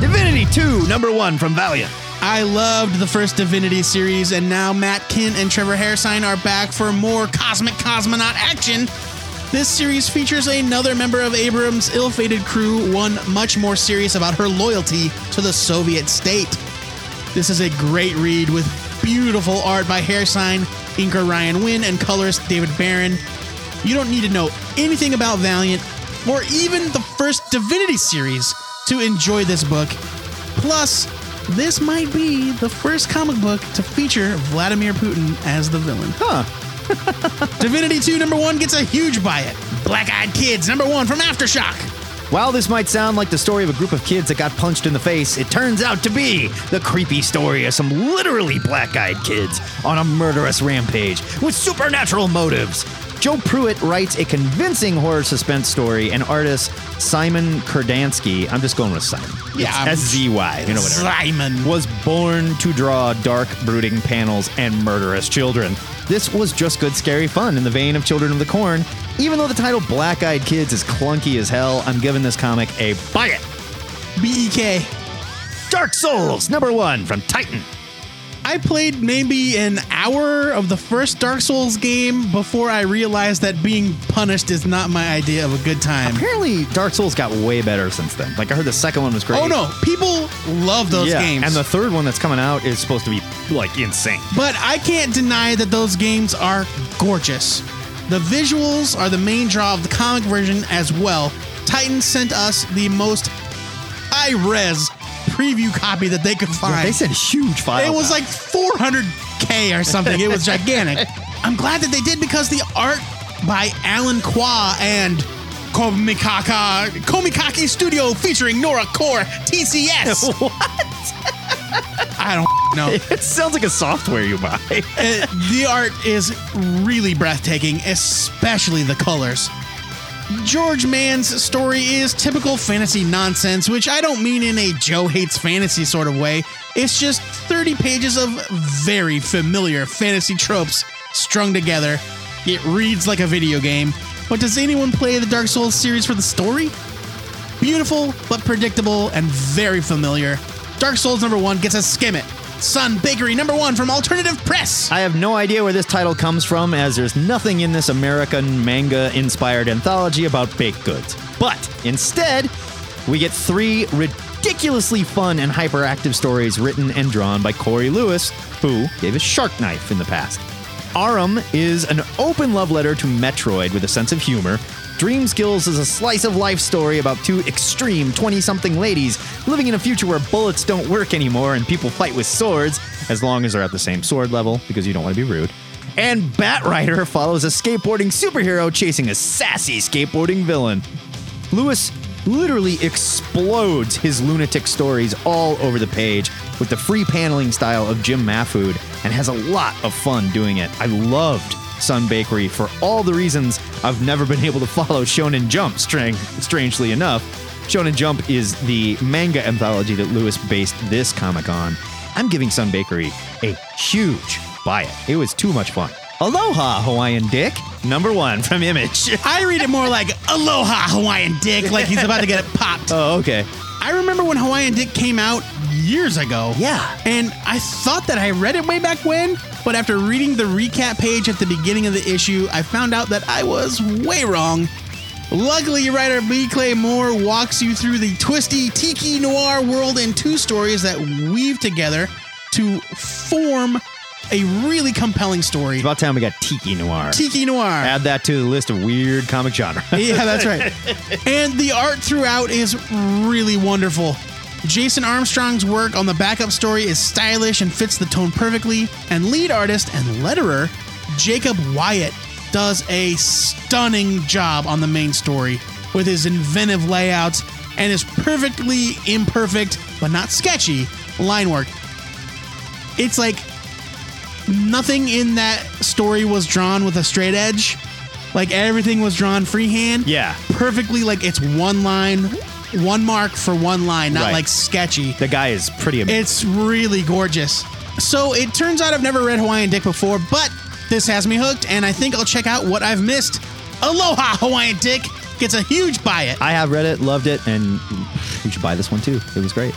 Divinity 2, number 1 from Valiant. I loved the first Divinity series, and now Matt Kindt and Trevor Hairsine are back for more cosmic cosmonaut action. This series features another member of Abrams' ill fated crew, one much more serious about her loyalty to the Soviet state. This is a great read with beautiful art by Hairsine, inker Ryan Winn, and colorist David Baron. You don't need to know anything about Valiant or even the first Divinity series to enjoy this book. Plus, this might be the first comic book to feature Vladimir Putin as the villain. Huh. *laughs* Divinity 2 number 1 gets a huge buy it. Black Eyed Kids number 1 from Aftershock. While this might sound like the story of a group of kids that got punched in the face, it turns out to be the creepy story of some literally black eyed kids on a murderous rampage with supernatural motives. Joe Pruett writes a convincing horror suspense story, and artists Simon Kurdansky, I'm just going with Simon. Yeah, S Z Y, you know whatever. Simon. Was born to draw dark, brooding panels and murderous children. This was just good, scary fun in the vein of Children of the Corn. Even though the title Black Eyed Kids is clunky as hell, I'm giving this comic a buy it. BEK. Dark Souls, number one from Titan. I played maybe an hour of the first Dark Souls game before I realized that being punished is not my idea of a good time. Apparently, Dark Souls got way better since then. Like I heard the second one was great. Oh no, people love those yeah, games. and the third one that's coming out is supposed to be like insane. but I can't deny that those games are gorgeous. The visuals are the main draw of the comic version as well. Titan sent us the most high res preview copy that they could find. They said huge file. It was like 400k or something. It was gigantic. *laughs* I'm glad that they did because the art by Alan Quah and Komikaka Komikaki Studio featuring Nora Core TCS. *laughs* what? I don't know. *laughs* It sounds like a software you buy. Uh, the art is really breathtaking, especially the colors. George Mann's story is typical fantasy nonsense, which I don't mean in a Joe hates fantasy sort of way. It's just 30 pages of very familiar fantasy tropes strung together. It reads like a video game, but does anyone play the Dark Souls series for the story? Beautiful, but predictable and very familiar. Dark Souls number one gets a skim it. Sun Bakery number one from Alternative Press. I have no idea where this title comes from, as there's nothing in this American manga inspired anthology about baked goods. But instead, we get three ridiculously fun and hyperactive stories written and drawn by Corey Lewis, who gave us Shark Knife in the past. Arem is an open love letter to Metroid with a sense of humor. Dream Skills is a slice of life story about two extreme 20 something ladies living in a future where bullets don't work anymore and people fight with swords, as long as they're at the same sword level, because you don't want to be rude. And Batrider follows a skateboarding superhero chasing a sassy skateboarding villain. Lewis literally explodes his lunatic stories all over the page with the free paneling style of Jim Mahfood and has a lot of fun doing it. I loved Sun Bakery for all the reasons I've never been *laughs* able to follow Shonen Jump, strangely enough. Shonen Jump is the manga anthology that Lewis based this comic on. I'm giving Sun Bakery a huge buy it. It was too much fun. Aloha, Hawaiian Dick. Number one from Image. *laughs* I read it more like Aloha Hawaiian Dick, like he's about to get it popped. oh, okay. I remember when Hawaiian Dick came out years ago. Yeah. And I thought that I read it way back when, but after reading the recap page at the beginning of the issue, I found out that I was way wrong. Luckily, writer B. Clay Moore walks you through the twisty tiki noir world in two stories that weave together to form a really compelling story. It's about time we got Tiki Noir. Tiki noir. Add that to the list of weird comic genre. Yeah, that's *laughs* right. and the art throughout is really wonderful. Jason Armstrong's work on the backup story is stylish and fits the tone perfectly, and lead artist and letterer Jacob Wyatt does a stunning job on the main story with his inventive layouts and his perfectly imperfect but not sketchy line work. It's like nothing in that story was drawn with a straight edge. Like everything was drawn freehand. Yeah. Perfectly like it's one line, one mark for one line, not Right. like sketchy. the guy is pretty amazing. It's really gorgeous. So it turns out I've never read Hawaiian Dick before, but this has me hooked, and I think I'll check out what I've missed. Aloha Hawaiian Dick gets a huge buy it. I have read it, loved it, and you should buy this one too. It was great.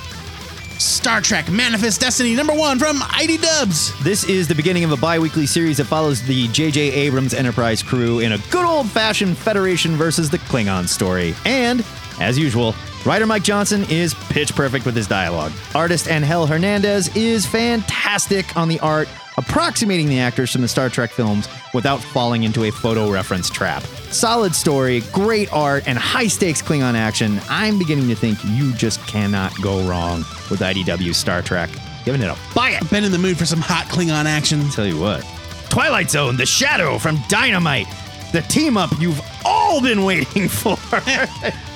Star Trek Manifest Destiny number one from ID Dubs. This is the beginning of a bi weekly series that follows the J.J. Abrams Enterprise crew in a good old fashioned Federation versus the Klingon story. And, as usual, writer Mike Johnson is pitch perfect with his dialogue. Artist Angel Hernandez is fantastic on the art, approximating the actors from the Star Trek films without falling into a photo reference trap. Solid story, great art, and high stakes Klingon action. I'm beginning to think you just cannot go wrong with IDW Star Trek. Giving it a buy it. Been in the mood for some hot Klingon action. Tell you what. Twilight Zone, The Shadow from Dynamite. The team up you've all been waiting *laughs* for. *laughs*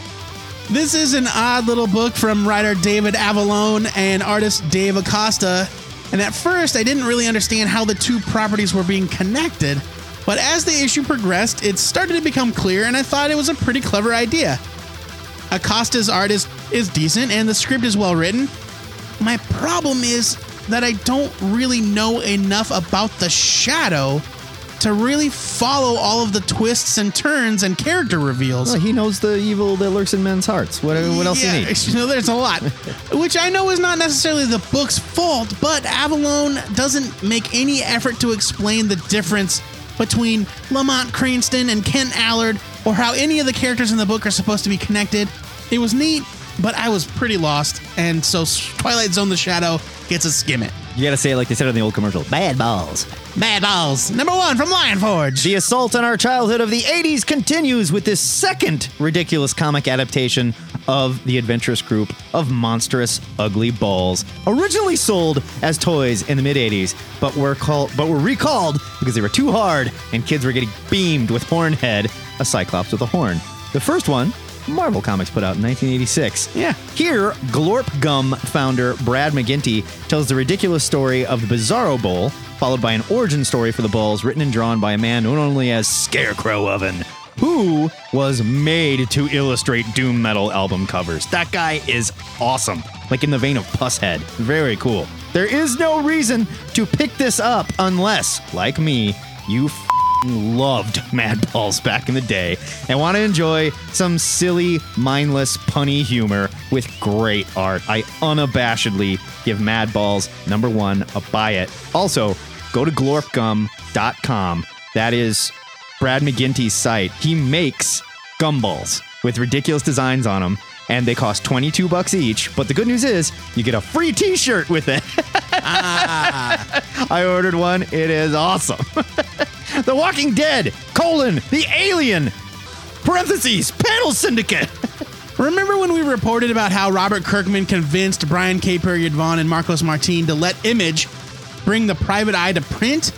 This is an odd little book from writer David Avallone and artist Dave Acosta. And at first, I didn't really understand how the two properties were being connected. But as the issue progressed, it started to become clear, and I thought it was a pretty clever idea. Acosta's art is, is decent and the script is well written. My problem is that I don't really know enough about the shadow to really follow all of the twists and turns and character reveals. Well, he knows the evil that lurks in men's hearts. What, what else yeah, do you need? *laughs* you know, there's a lot, *laughs* which I know is not necessarily the book's fault, but Avallone doesn't make any effort to explain the difference between Lamont Cranston and Kent Allard, or how any of the characters in the book are supposed to be connected. It was neat, but I was pretty lost, and so Twilight Zone: The Shadow gets a skim it. You gotta say it like they said in the old commercial. Mad balls. Mad Balls, number one from Lion Forge. The assault on our childhood of the 80s continues with this second ridiculous comic adaptation of the adventurous group of monstrous ugly balls, originally sold as toys in the mid 80s, but were called but were recalled because they were too hard and kids were getting beamed with Hornhead, a cyclops with a horn. The first one Marvel Comics put out in 1986. Yeah. Here, Glorp Gum founder Brad McGinty tells the ridiculous story of the Bizarro Bowl, followed by an origin story for the balls written and drawn by a man known only as Scarecrow Oven, who was made to illustrate doom metal album covers. That guy is awesome, like in the vein of Pusshead. Very cool. There is no reason to pick this up unless, like me, you loved Mad Balls back in the day and want to enjoy some silly, mindless, punny humor with great art. I unabashedly give Mad Balls number one a buy it. Also, go to glorpgum.com. That is Brad McGinty's site. He makes gumballs with ridiculous designs on them. And they cost 22 bucks each, but the good news is you get a free t-shirt with it. *laughs* Ah. I ordered one. It is awesome. *laughs* the Walking Dead, colon, the Alien, parentheses, Panel Syndicate. *laughs* Remember when we reported about how Robert Kirkman convinced Brian K. Period Vaughan and Marcos Martin to let Image bring the private eye to print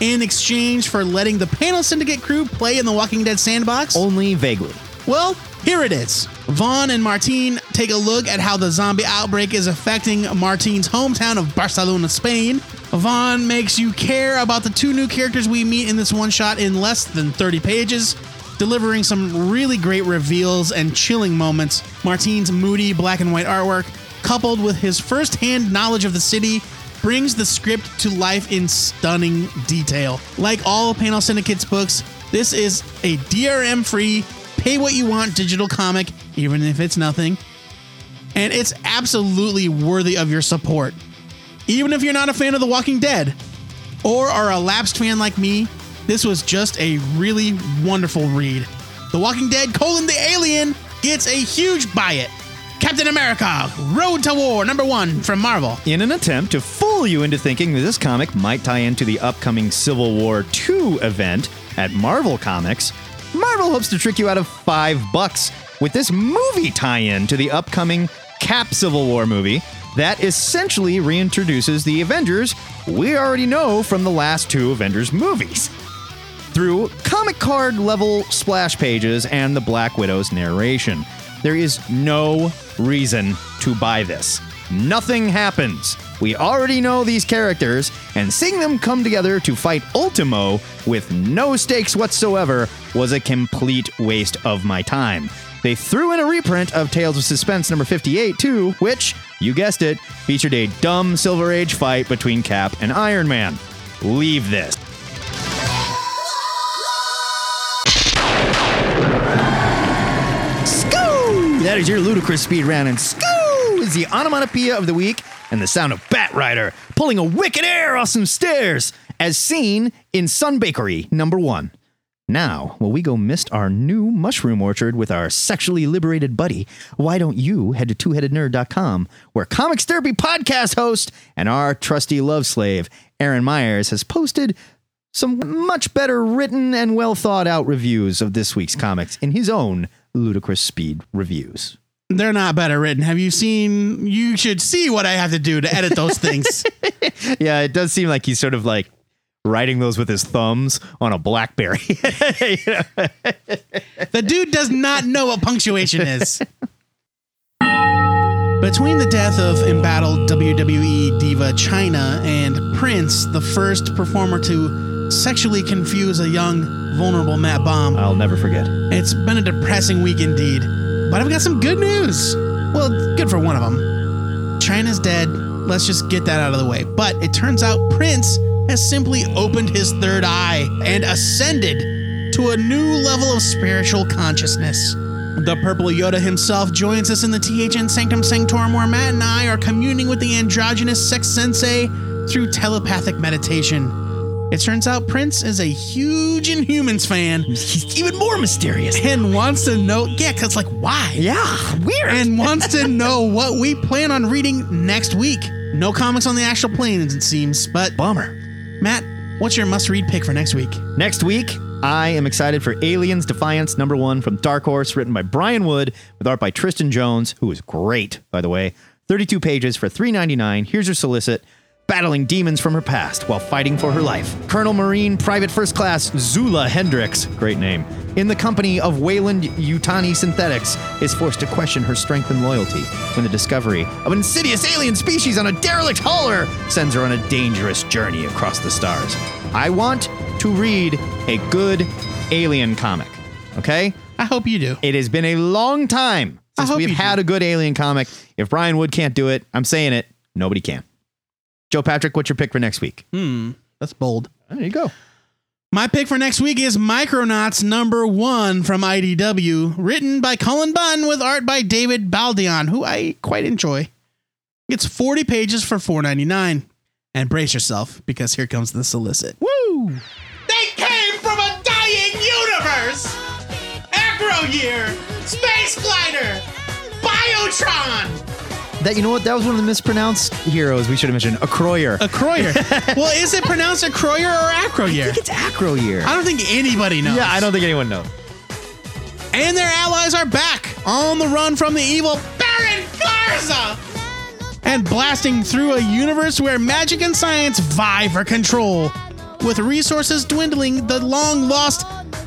in exchange for letting the Panel Syndicate crew play in the Walking Dead sandbox? Only vaguely. Well, here it is. Vaughan and Martin take a look at how the zombie outbreak is affecting Martin's hometown of Barcelona, Spain. Vaughan makes you care about the two new characters we meet in this one shot in less than 30 pages, delivering some really great reveals and chilling moments. Martin's moody black and white artwork, coupled with his first hand knowledge of the city, brings the script to life in stunning detail. Like all Panel Syndicate's books, this is a DRM free, pay what you want digital comic, even if it's nothing. And it's absolutely worthy of your support. Even if you're not a fan of The Walking Dead or are a lapsed fan like me, this was just a really wonderful read. The Walking Dead colon the Alien gets a huge buy it. Captain America, Road to War, number one from Marvel. In an attempt to fool you into thinking that this comic might tie into the upcoming Civil War II event at Marvel Comics, Marvel hopes to trick you out of five bucks with this movie tie-in to the upcoming Cap Civil War movie that essentially reintroduces the Avengers we already know from the last two Avengers movies through comic card level splash pages and the Black Widow's narration. There is no reason to buy this. Nothing happens. We already know these characters, and seeing them come together to fight Ultimo with no stakes whatsoever was a complete waste of my time. They threw in a reprint of Tales of Suspense number 58 too, which, you guessed it, featured a dumb Silver Age fight between Cap and Iron Man. Leave this. Skoo! That is your ludicrous speed round, and skoo is the onomatopoeia of the week and the sound of Bat Rider pulling a wicked air off some stairs, as seen in Sun Bakery number one. Now, while we go mist our new mushroom orchard with our sexually liberated buddy, why don't you head to twoheadednerd.com, where Comics Therapy podcast host and our trusty love slave, Aaron Myers, has posted some much better written and well thought out reviews of this week's comics in his own ludicrous speed reviews. They're not better written. Have you seen? You should see what I have to do to edit those things. *laughs* Yeah, it does seem like he's sort of like writing those with his thumbs on a Blackberry. *laughs* The dude does not know what punctuation is. Between the death of embattled WWE diva Chyna and Prince, the first performer to sexually confuse a young, vulnerable Matt Bomb, I'll never forget. it's been a depressing week indeed. But I've got some good news. Well, good for one of them. Chyna's dead. Let's just get that out of the way. But it turns out Prince has simply opened his third eye and ascended to a new level of spiritual consciousness. The Purple Yoda himself joins us in the THN Sanctum Sanctorum where Matt and I are communing with the androgynous sex sensei through telepathic meditation. It turns out Prince is a huge Inhumans fan He's *laughs* even more mysterious. and wants to know, yeah, because like, why? Yeah, weird. And *laughs* wants to know what we plan on reading next week. No comics on the actual planes, it seems. But bummer. Matt, what's your must-read pick for next week? Next week, I am excited for Aliens Defiance number one from Dark Horse, written by Brian Wood, with art by Tristan Jones, who is great, by the way. 32 pages for $3.99. Here's your solicit. Battling demons from her past while fighting for her life. Colonial Marine Private First Class Zula Hendricks, great name, in the company of Weyland-Yutani Synthetics, is forced to question her strength and loyalty when the discovery of an insidious alien species on a derelict hauler sends her on a dangerous journey across the stars. I want to read a good alien comic, okay? I hope you do. It has been a long time I since hope we've you had do. a good alien comic. If Brian Wood can't do it, I'm saying it, nobody can. Joe Patrick, what's your pick for next week? Hmm, that's bold. There you go. My pick for next week is Micronauts number one from IDW, written by Cullen Bunn with art by David Baldeón, who I quite enjoy. It's 40 pages for $4.99. And brace yourself, because here comes the solicit. Woo! They came from a dying universe! Acroyear! Space Glider! Biotron! That you know what? That was one of the mispronounced heroes we should have mentioned. Acroyer. A Croyer. *laughs* well, is it pronounced a Croyer or Acroyer? I think it's Acroyer. I don't think anybody knows. Yeah, I don't think anyone knows. And their allies are back on the run from the evil Baron Karza! And blasting through a universe where magic and science vie for control. With resources dwindling, the long lost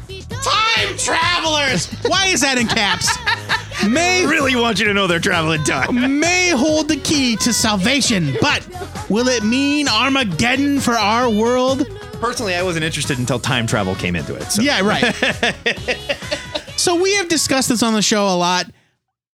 time travelers! Why is that in caps? *laughs* May Really want you to know they're traveling time. may hold the key to salvation, but will it mean Armageddon for our world? Personally, I wasn't interested until time travel came into it. So. Yeah, right. *laughs* so we have discussed this on the show a lot.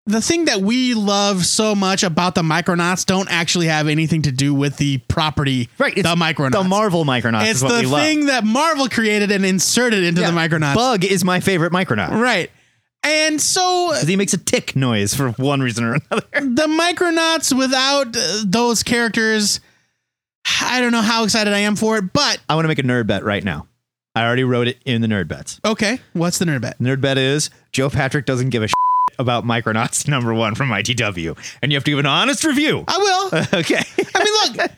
The thing that we love so much about the Micronauts don't actually have anything to do with the property, Right, it's the Micronauts. The Marvel Micronauts It's is what the we love. thing that Marvel created and inserted into Yeah, the Micronauts. Bug is my favorite Micronaut. Right. And so He makes a tick noise for one reason or another. *laughs* the Micronauts without uh, those characters, I don't know how excited I am for it, but I want to make a nerd bet right now. I already wrote it in the nerd bets. okay. What's the nerd bet? Nerd bet is Joe Patrick doesn't give a shit about Micronauts *laughs* number one from IDW, and you have to give an honest review. I will. *laughs* okay. I mean, look,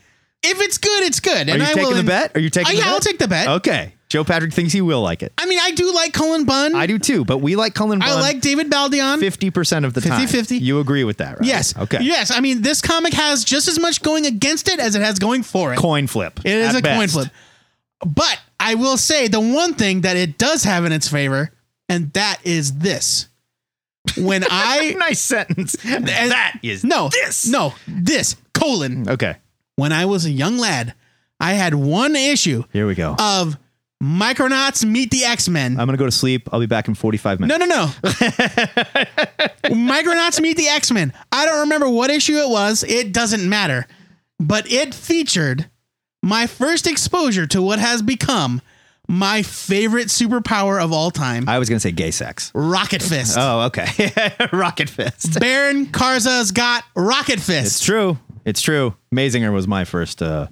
if it's good, it's good. Are And you I taking will the bet? Are you taking? Uh, the yeah, bet? I'll take the bet. Okay. Joe Patrick thinks he will like it. I mean, I do like Cullen Bunn. I do too, but we like Cullen Bunn. I like David Baldeón. 50% of the time. 50-50. You agree with that, right? Yes. Okay. Yes. I mean, this comic has just as much going against it as it has going for it. Coin flip. It is a coin flip. But I will say the one thing that it does have in its favor, and that is this. When *laughs* I nice sentence. and- that is no this. no this colon. Okay. When I was a young lad, I had one issue Here we go. of Micronauts meet the X Men. I'm going to go to sleep. I'll be back in 45 minutes. No, no, no. *laughs* Micronauts meet the X Men. I don't remember what issue it was. It doesn't matter. But it featured my first exposure to what has become my favorite superpower of all time I was going to say gay sex. Rocket Fist. Oh, okay. *laughs* Rocket fist. Baron Karza's got Rocket Fist. It's true. It's true. Mazinger was my first uh,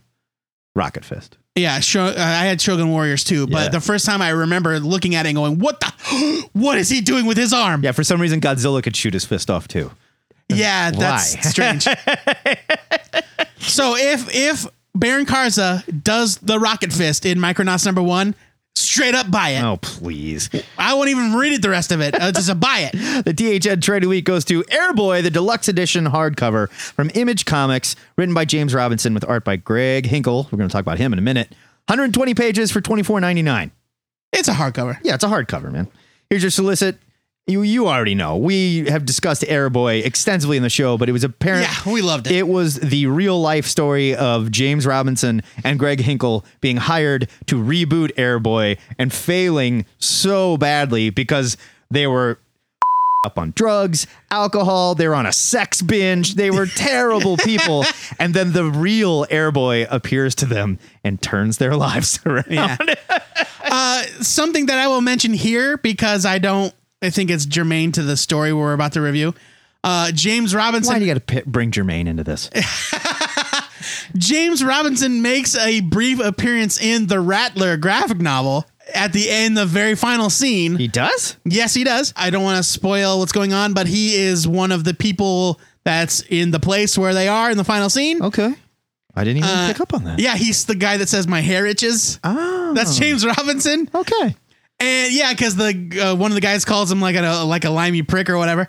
rocket fist. Yeah, uh, I had Shogun Warriors too, but Yeah. the first time I remember looking at it and going, "What the? *gasps* what is he doing with his arm?" Yeah, for some reason, Godzilla could shoot his fist off too. Yeah, that's *laughs* strange. so if if Baron Karza does the Rocket Fist in Micronauts number one, straight up buy it. Oh, please. I won't even read it the rest of it. Uh, just a buy it. *laughs* The THN Trade of the Week goes to Airboy, the deluxe edition hardcover from Image Comics, written by James Robinson with art by Greg Hinkle. We're going to talk about him in a minute. 120 pages for $24.99. It's a hardcover. Yeah, it's a hardcover, man. Here's your solicit. You you already know. We have discussed Airboy extensively in the show, but it was apparent Yeah, we loved it. It was the real life story of James Robinson and Greg Hinkle being hired to reboot Airboy and failing so badly because they were *laughs* up on drugs, alcohol. They were on a sex binge. They were *laughs* terrible people. *laughs* and then the real airboy appears to them and turns their lives around. Yeah. uh, something that I will mention here because I don't. I think it's germane to the story we're about to review. Uh, James Robinson. Why do you got to bring Jermaine into this? *laughs* James Robinson makes a brief appearance in the Rattler graphic novel at the end, the very final scene. He does? Yes, he does. I don't want to spoil what's going on, but he is one of the people that's in the place where they are in the final scene. Okay. I didn't even Uh, pick up on that. Yeah, he's the guy that says my hair itches. Oh. That's James Robinson. Okay. And yeah, because the uh, one of the guys calls him like a like a limey prick or whatever.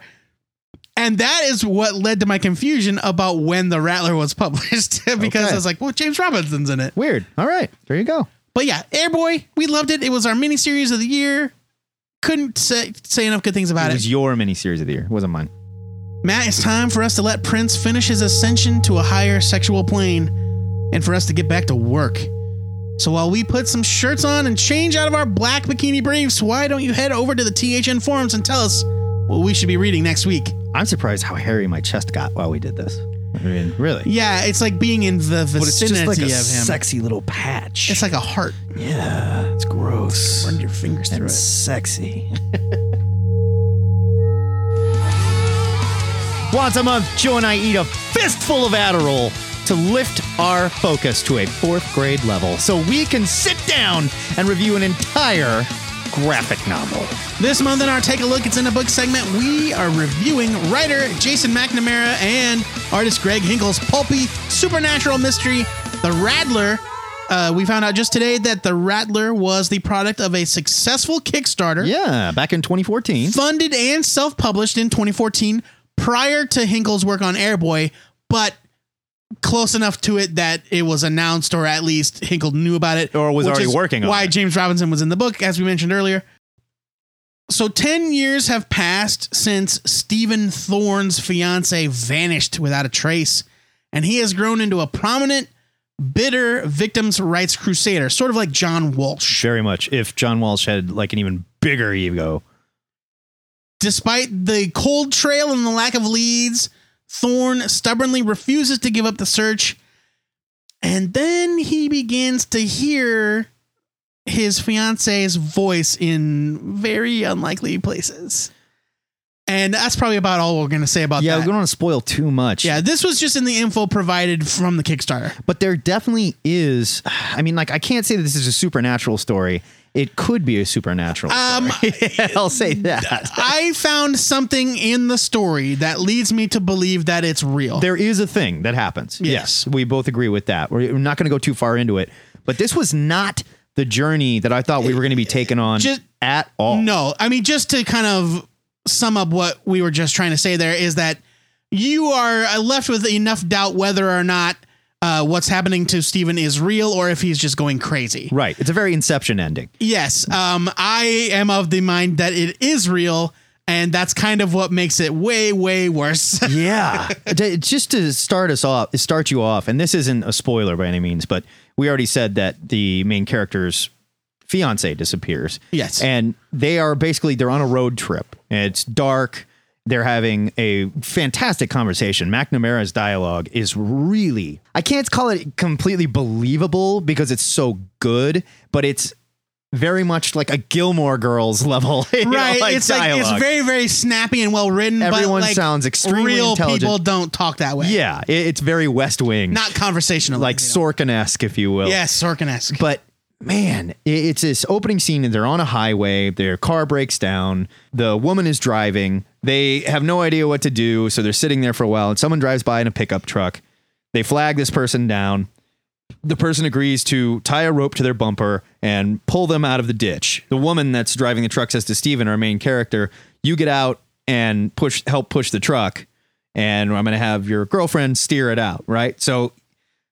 And that is what led to my confusion about when the Rattler was *laughs* published because Okay. I was like, well, James Robinson's in it. Weird. All right. There you go. But yeah, Airboy, we loved it. It was our mini series of the year. Couldn't say, say enough good things about It it. was your mini series of the year. It wasn't mine. Matt, it's time for us to let Prince finish his ascension to a higher sexual plane and for us to get back to work. So while we put some shirts on and change out of our black bikini briefs, why don't you head over to the THN forums and tell us what we should be reading next week? I'm surprised how hairy my chest got while we did this. I mean, really. Yeah, it's like being in the vicinity But it's just like a of him. sexy little patch. It's like a heart. yeah, it's gross. Run your fingers through and it. sexy. *laughs* Once a month, Joe and I eat a fistful of Adderall to lift our focus to a fourth grade level so we can sit down and review an entire graphic novel. This month in our Take a Look, It's in a Book segment, we are reviewing writer Jason McNamara and artist Greg Hinkle's pulpy supernatural mystery, The Rattler. Uh, we found out just today that The Rattler was the product of a successful Kickstarter, Yeah, back in 2014. funded and self published in 2014 prior to Hinkle's work on Airboy, but close enough to it that it was announced or at least Hinkle knew about it Or was already working on it. why it. James Robinson was in the book as we mentioned earlier. So 10 years have passed since Stephen Thorne's fiance vanished without a trace and he has grown into a prominent bitter victims rights crusader, sort of like John Walsh. Very much. If John Walsh had like an even bigger ego. Despite the cold trail and the lack of leads, Thorne stubbornly refuses to give up the search. And then he begins to hear his fiance's voice in very unlikely places. And that's probably about all we're going to say about Yeah, that. we don't want to spoil too much. yeah, this was just in the info provided from the Kickstarter. But there definitely is. I mean, like, I can't say that this is a supernatural story. It could be a supernatural Um. *laughs* I'll say *laughs* that. I found something in the story that leads me to believe that it's real. There is a thing that happens. Yes. Yes, we both agree with that. We're not going to go too far into it. But this was not the journey that I thought we were going to be taken on Just- at all. No, I mean just to kind of sum up what we were just trying to say there is that you are left with enough doubt whether or not uh, what's happening to Steven is real or if he's just going crazy. Right. It's a very Inception ending. Yes, um, I am of the mind that it is real, and that's kind of what makes it way, way worse. *laughs* Yeah. Just to start us off, start you off, and this isn't a spoiler by any means, but we already said that the main character's fiance disappears. Yes. And they are basically they're on a road trip. It's dark. They're having a fantastic conversation. McNamara's dialogue is really I can't call it completely believable because it's so good, but it's very much like a Gilmore Girls level. *laughs* you know, right? like it's like it's very, very snappy and well written. Everyone like sounds extremely real intelligent. people don't talk that way. Yeah, it- it's very West Wing, not conversational. like Sorkin esque, if you will. yes, Sorkin-esque. But man, it's this opening scene and they're on a highway. Their car breaks down. The woman is driving. They have no idea what to do, so they're sitting there for a while. And someone drives by in a pickup truck. They flag this person down. The person agrees to tie a rope to their bumper and pull them out of the ditch. The woman that's driving the truck says to Steven, our main character, "You get out and push, help push the truck, and I'm going to have your girlfriend steer it out." Right? So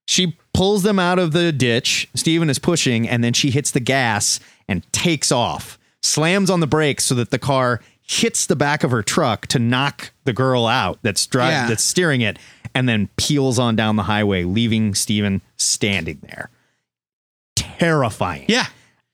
she pulls them out of the ditch. Steven is pushing, and then she hits the gas and takes off, slams on the brakes so that the car hits the back of her truck to knock the girl out that's driving Yeah. that's steering it, and then peels on down the highway, leaving Steven standing there. Terrifying. yeah,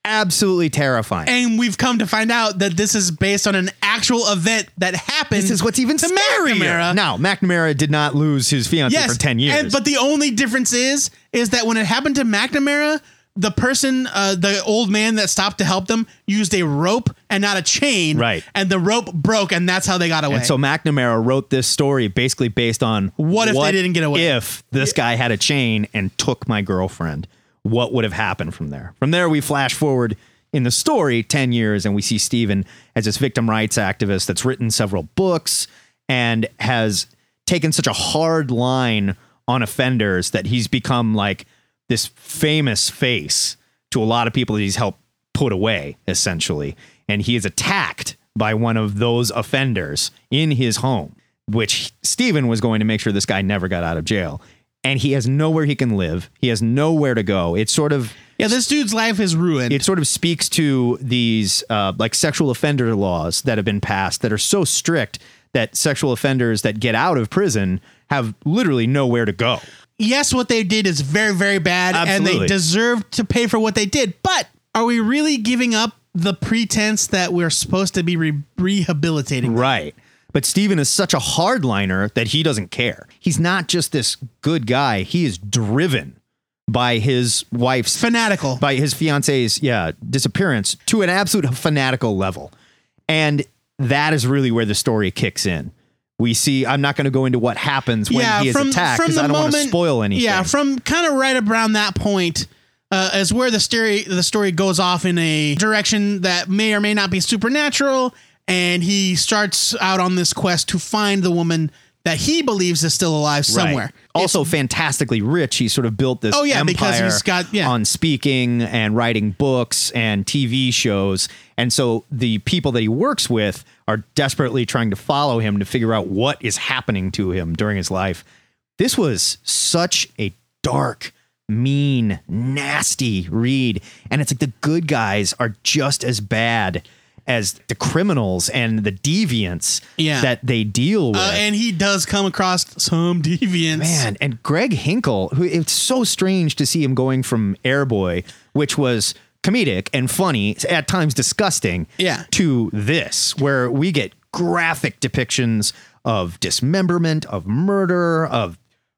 absolutely terrifying. And we've come to find out that this is based on an actual event that happened. this is what's even to. McNamara. Now, McNamara did not lose his fiance for 10 years. And, but the only difference is, is that when it happened to McNamara, the person, uh, the old man that stopped to help them, used a rope and not a chain. Right. And the rope broke, and that's how they got away. And so McNamara wrote this story basically based on What if they didn't get away? If this guy had a chain and took my girlfriend, what would have happened from there? From there, we flash forward in the story 10 years and we see Stephen as this victim rights activist that's written several books and has taken such a hard line on offenders that he's become like this famous face to a lot of people that he's helped put away, essentially. And he is attacked by one of those offenders in his home, which Steven was going to make sure this guy never got out of jail. And he has nowhere he can live. He has nowhere to go. It's sort of yeah, this dude's life is ruined. it sort of speaks to these uh, like sexual offender laws that have been passed that are so strict that sexual offenders that get out of prison have literally nowhere to go. Yes, what they did is very, very bad, and they deserve to pay for what they did. But are we really giving up the pretense that we're supposed to be re- rehabilitating? Right. But Steven is such a hardliner that he doesn't care. He's not just this good guy. He is driven by his wife's Fanatical. by his fiance's yeah disappearance to an absolute fanatical level and that is really where the story kicks in we see i'm not going to go into what happens when he is attacked because i don't want to spoil anything. Yeah, from kind of right around that point uh, is where the story the story goes off in a direction that may or may not be supernatural, and he starts out on this quest to find the woman that he believes is still alive somewhere. Right. Also, fantastically rich. He sort of built this Oh, yeah, empire because he's got- yeah. on speaking and writing books and TV shows. And so the people that he works with are desperately trying to follow him to figure out what is happening to him during his life. This was such a dark, mean, nasty read. And it's like the good guys are just as bad as the criminals and the deviants Yeah. that they deal with. Uh, and he does come across some deviants. Man, and Greg Hinkle, who it's so strange to see him going from Airboy, which was comedic and funny, at times disgusting, Yeah. to this, where we get graphic depictions of dismemberment, of murder, of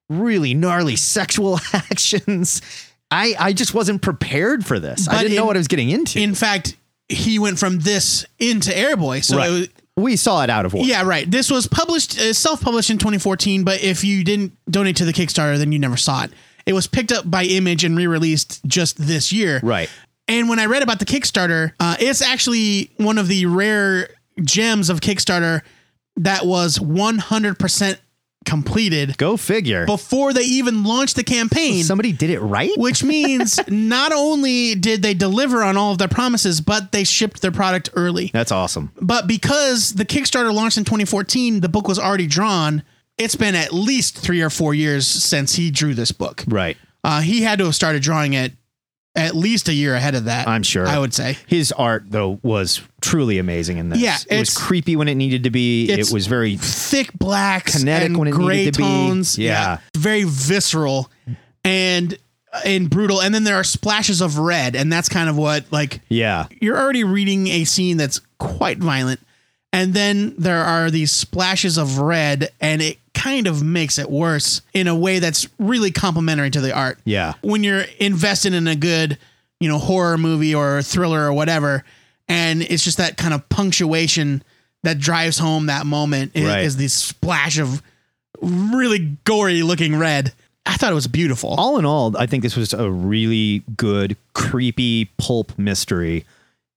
really gnarly sexual *laughs* actions. I, I just wasn't prepared for this. I didn't know what I was getting into. In fact, he went from this into Airboy. So it was, we saw it out of order. Yeah, right. This was published, uh, self-published in 2014. But if you didn't donate to the Kickstarter, then you never saw it. It was picked up by Image and re-released just this year. Right. And when I read about the Kickstarter, uh, it's actually one of the rare gems of Kickstarter that was 100% completed Go figure. before they even launched the campaign. Somebody did it right? which means *laughs* not only did they deliver on all of their promises, but they shipped their product early. That's awesome. But because the Kickstarter launched in 2014, the book was already drawn. It's been at least three or four years since he drew this book. Right. Uh, he had to have started drawing it at least a year ahead of that. I'm sure. I would say. His art, though, was truly amazing in this. Yeah, it was creepy when it needed to be. It was very Thick blacks, Kinetic when it gray needed to be. tones. Yeah. very visceral and and brutal. And then there are splashes of red, and that's kind of what like yeah, you're already reading a scene that's quite violent and then there are these splashes of red and it kind of makes it worse in a way that's really complimentary to the art Yeah. when you're invested in a good you know horror movie or thriller or whatever and it's just that kind of punctuation that drives home that moment Right. is this splash of really gory looking red i thought it was beautiful all in all, I think this was a really good, creepy pulp mystery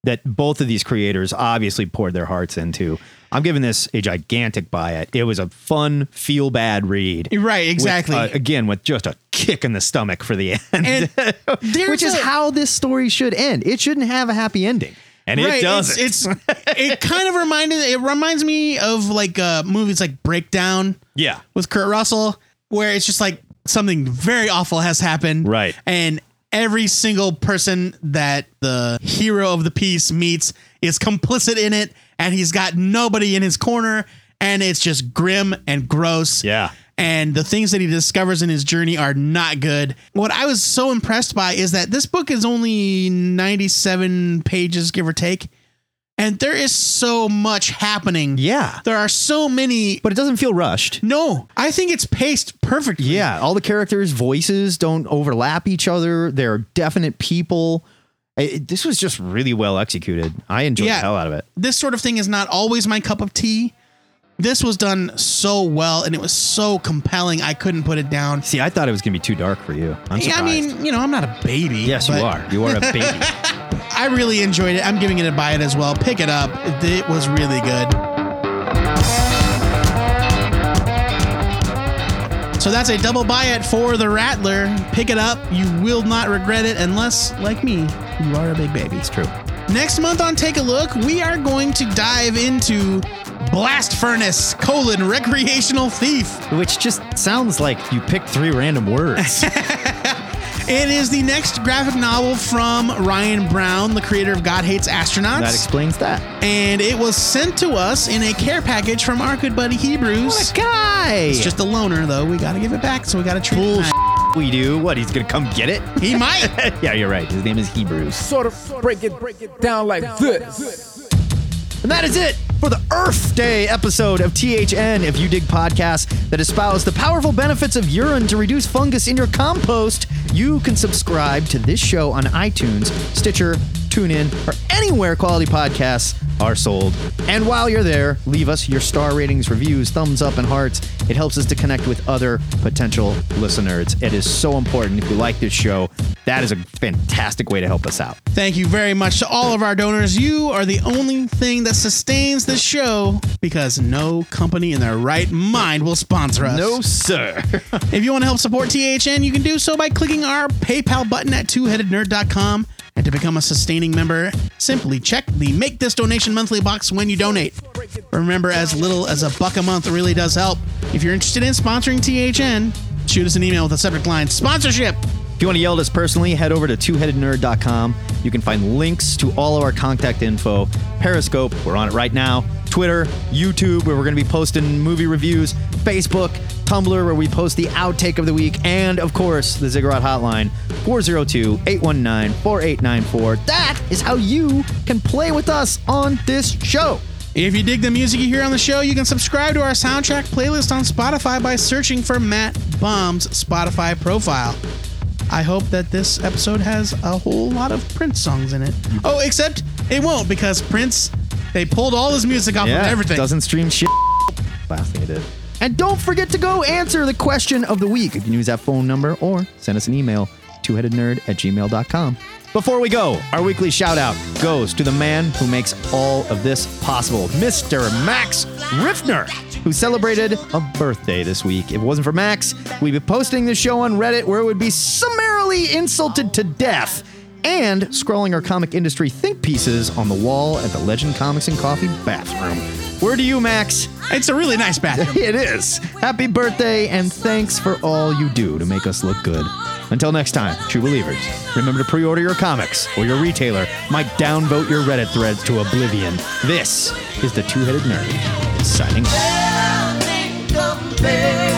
that both of these creators obviously poured their hearts into. I'm giving this a gigantic buy it. It was a fun, feel bad read. Right, With, exactly. uh, again, with just a kick in the stomach for the *laughs* end, And *laughs* which is a- how this story should end. It shouldn't have a happy ending, and it doesn't. It's, it's *laughs* it kind of reminded it reminds me of like uh movies like Breakdown yeah, with Kurt Russell, where it's just like something very awful has happened. Right. And every single person that the hero of the piece meets is complicit in it, and he's got nobody in his corner, and it's just grim and gross. Yeah. and the things that he discovers in his journey are not good. What I was so impressed by is that this book is only 97 pages, give or take. And there is so much happening. Yeah. There are so many. But it doesn't feel rushed. No, I think it's paced perfectly. Yeah, all the characters' voices don't overlap each other. They're definite people. It- this was just really well executed. I enjoyed Yeah. the hell out of it. This sort of thing is not always my cup of tea. This was done so well and it was so compelling. I couldn't put it down. See, I thought it was going to be too dark for you. I'm surprised. Yeah. I mean, you know, I'm not a baby. yes, you are. You are a baby. *laughs* I really enjoyed it. I'm giving it a buy it as well. Pick it up. It, was really good. So that's a double buy it for the Rattler. Pick it up. You will not regret it unless, like me, you are a big baby. it's true. Next month on Take a Look, we are going to dive into Blast Furnace colon recreational thief. Which just sounds like you picked three random words. *laughs* It is the next graphic novel from Ryan Browne, the creator of God Hates Astronauts. that explains that. and it was sent to us in a care package from our good buddy Hebrews. Guy. It's just a loner, though. We got to give it back, so we got to treat it. nice. we do. What? He's going to come get it? He *laughs* might. yeah, you're right. His name is Hebrews. Sort of break it, break it down like this. And that is it for the Earth Day episode of THN. If you dig podcasts that espouse the powerful benefits of urine to reduce fungus in your compost, you can subscribe to this show on iTunes, Stitcher, TuneIn, or anywhere quality podcasts are sold. And while you're there, leave us your star ratings, reviews, thumbs up, and hearts. It helps us to connect with other potential listeners. It is so important. If you like this show, that is a fantastic way to help us out. Thank you very much to all of our donors. You are the only thing that sustains this show because no company in their right mind will sponsor us. No, sir. *laughs* If you want to help support THN, you can do so by clicking our PayPal button at twoheadednerd.com. And to become a sustaining member, simply check the Make This Donation Monthly box when you donate. Remember, as little as a buck a month really does help. If you're interested in sponsoring THN, shoot us an email with the subject line sponsorship. If you want to yell at us personally, head over to twoheadednerd.com. You can find links to all of our contact info. Periscope, we're on it right now. Twitter, YouTube, where we're going to be posting movie reviews. Facebook, Tumblr, where we post the outtake of the week. And, of course, the Ziggurat Hotline, 402 819 4894. That is how you can play with us on this show. If you dig the music you hear on the show, you can subscribe to our soundtrack playlist on Spotify by searching for Matt Bomb's Spotify profile. I hope that this episode has a whole lot of Prince songs in it. Oh, except it won't because Prince, they pulled all his music off of everything. Doesn't stream shit. Last thing it did. And don't forget to go answer the question of the week. You can use that phone number or send us an email, twoheadednerd at gmail.com. Before we go, our weekly shout out goes to the man who makes all of this possible, Mr. Max Riffner, who celebrated a birthday this week. If it wasn't for Max, we'd be posting the show on Reddit where it would be summarily insulted to death and scrolling our comic industry think pieces on the wall at the Legend Comics and Coffee bathroom. Where do you, Max? It's a really nice bathroom. *laughs* It is. Happy birthday, and thanks for all you do to make us look good. Until next time, true believers, remember to pre order your comics, or your retailer might downvote your Reddit threads to oblivion. This is the Two Headed Nerd signing off.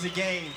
Rosie Gaines.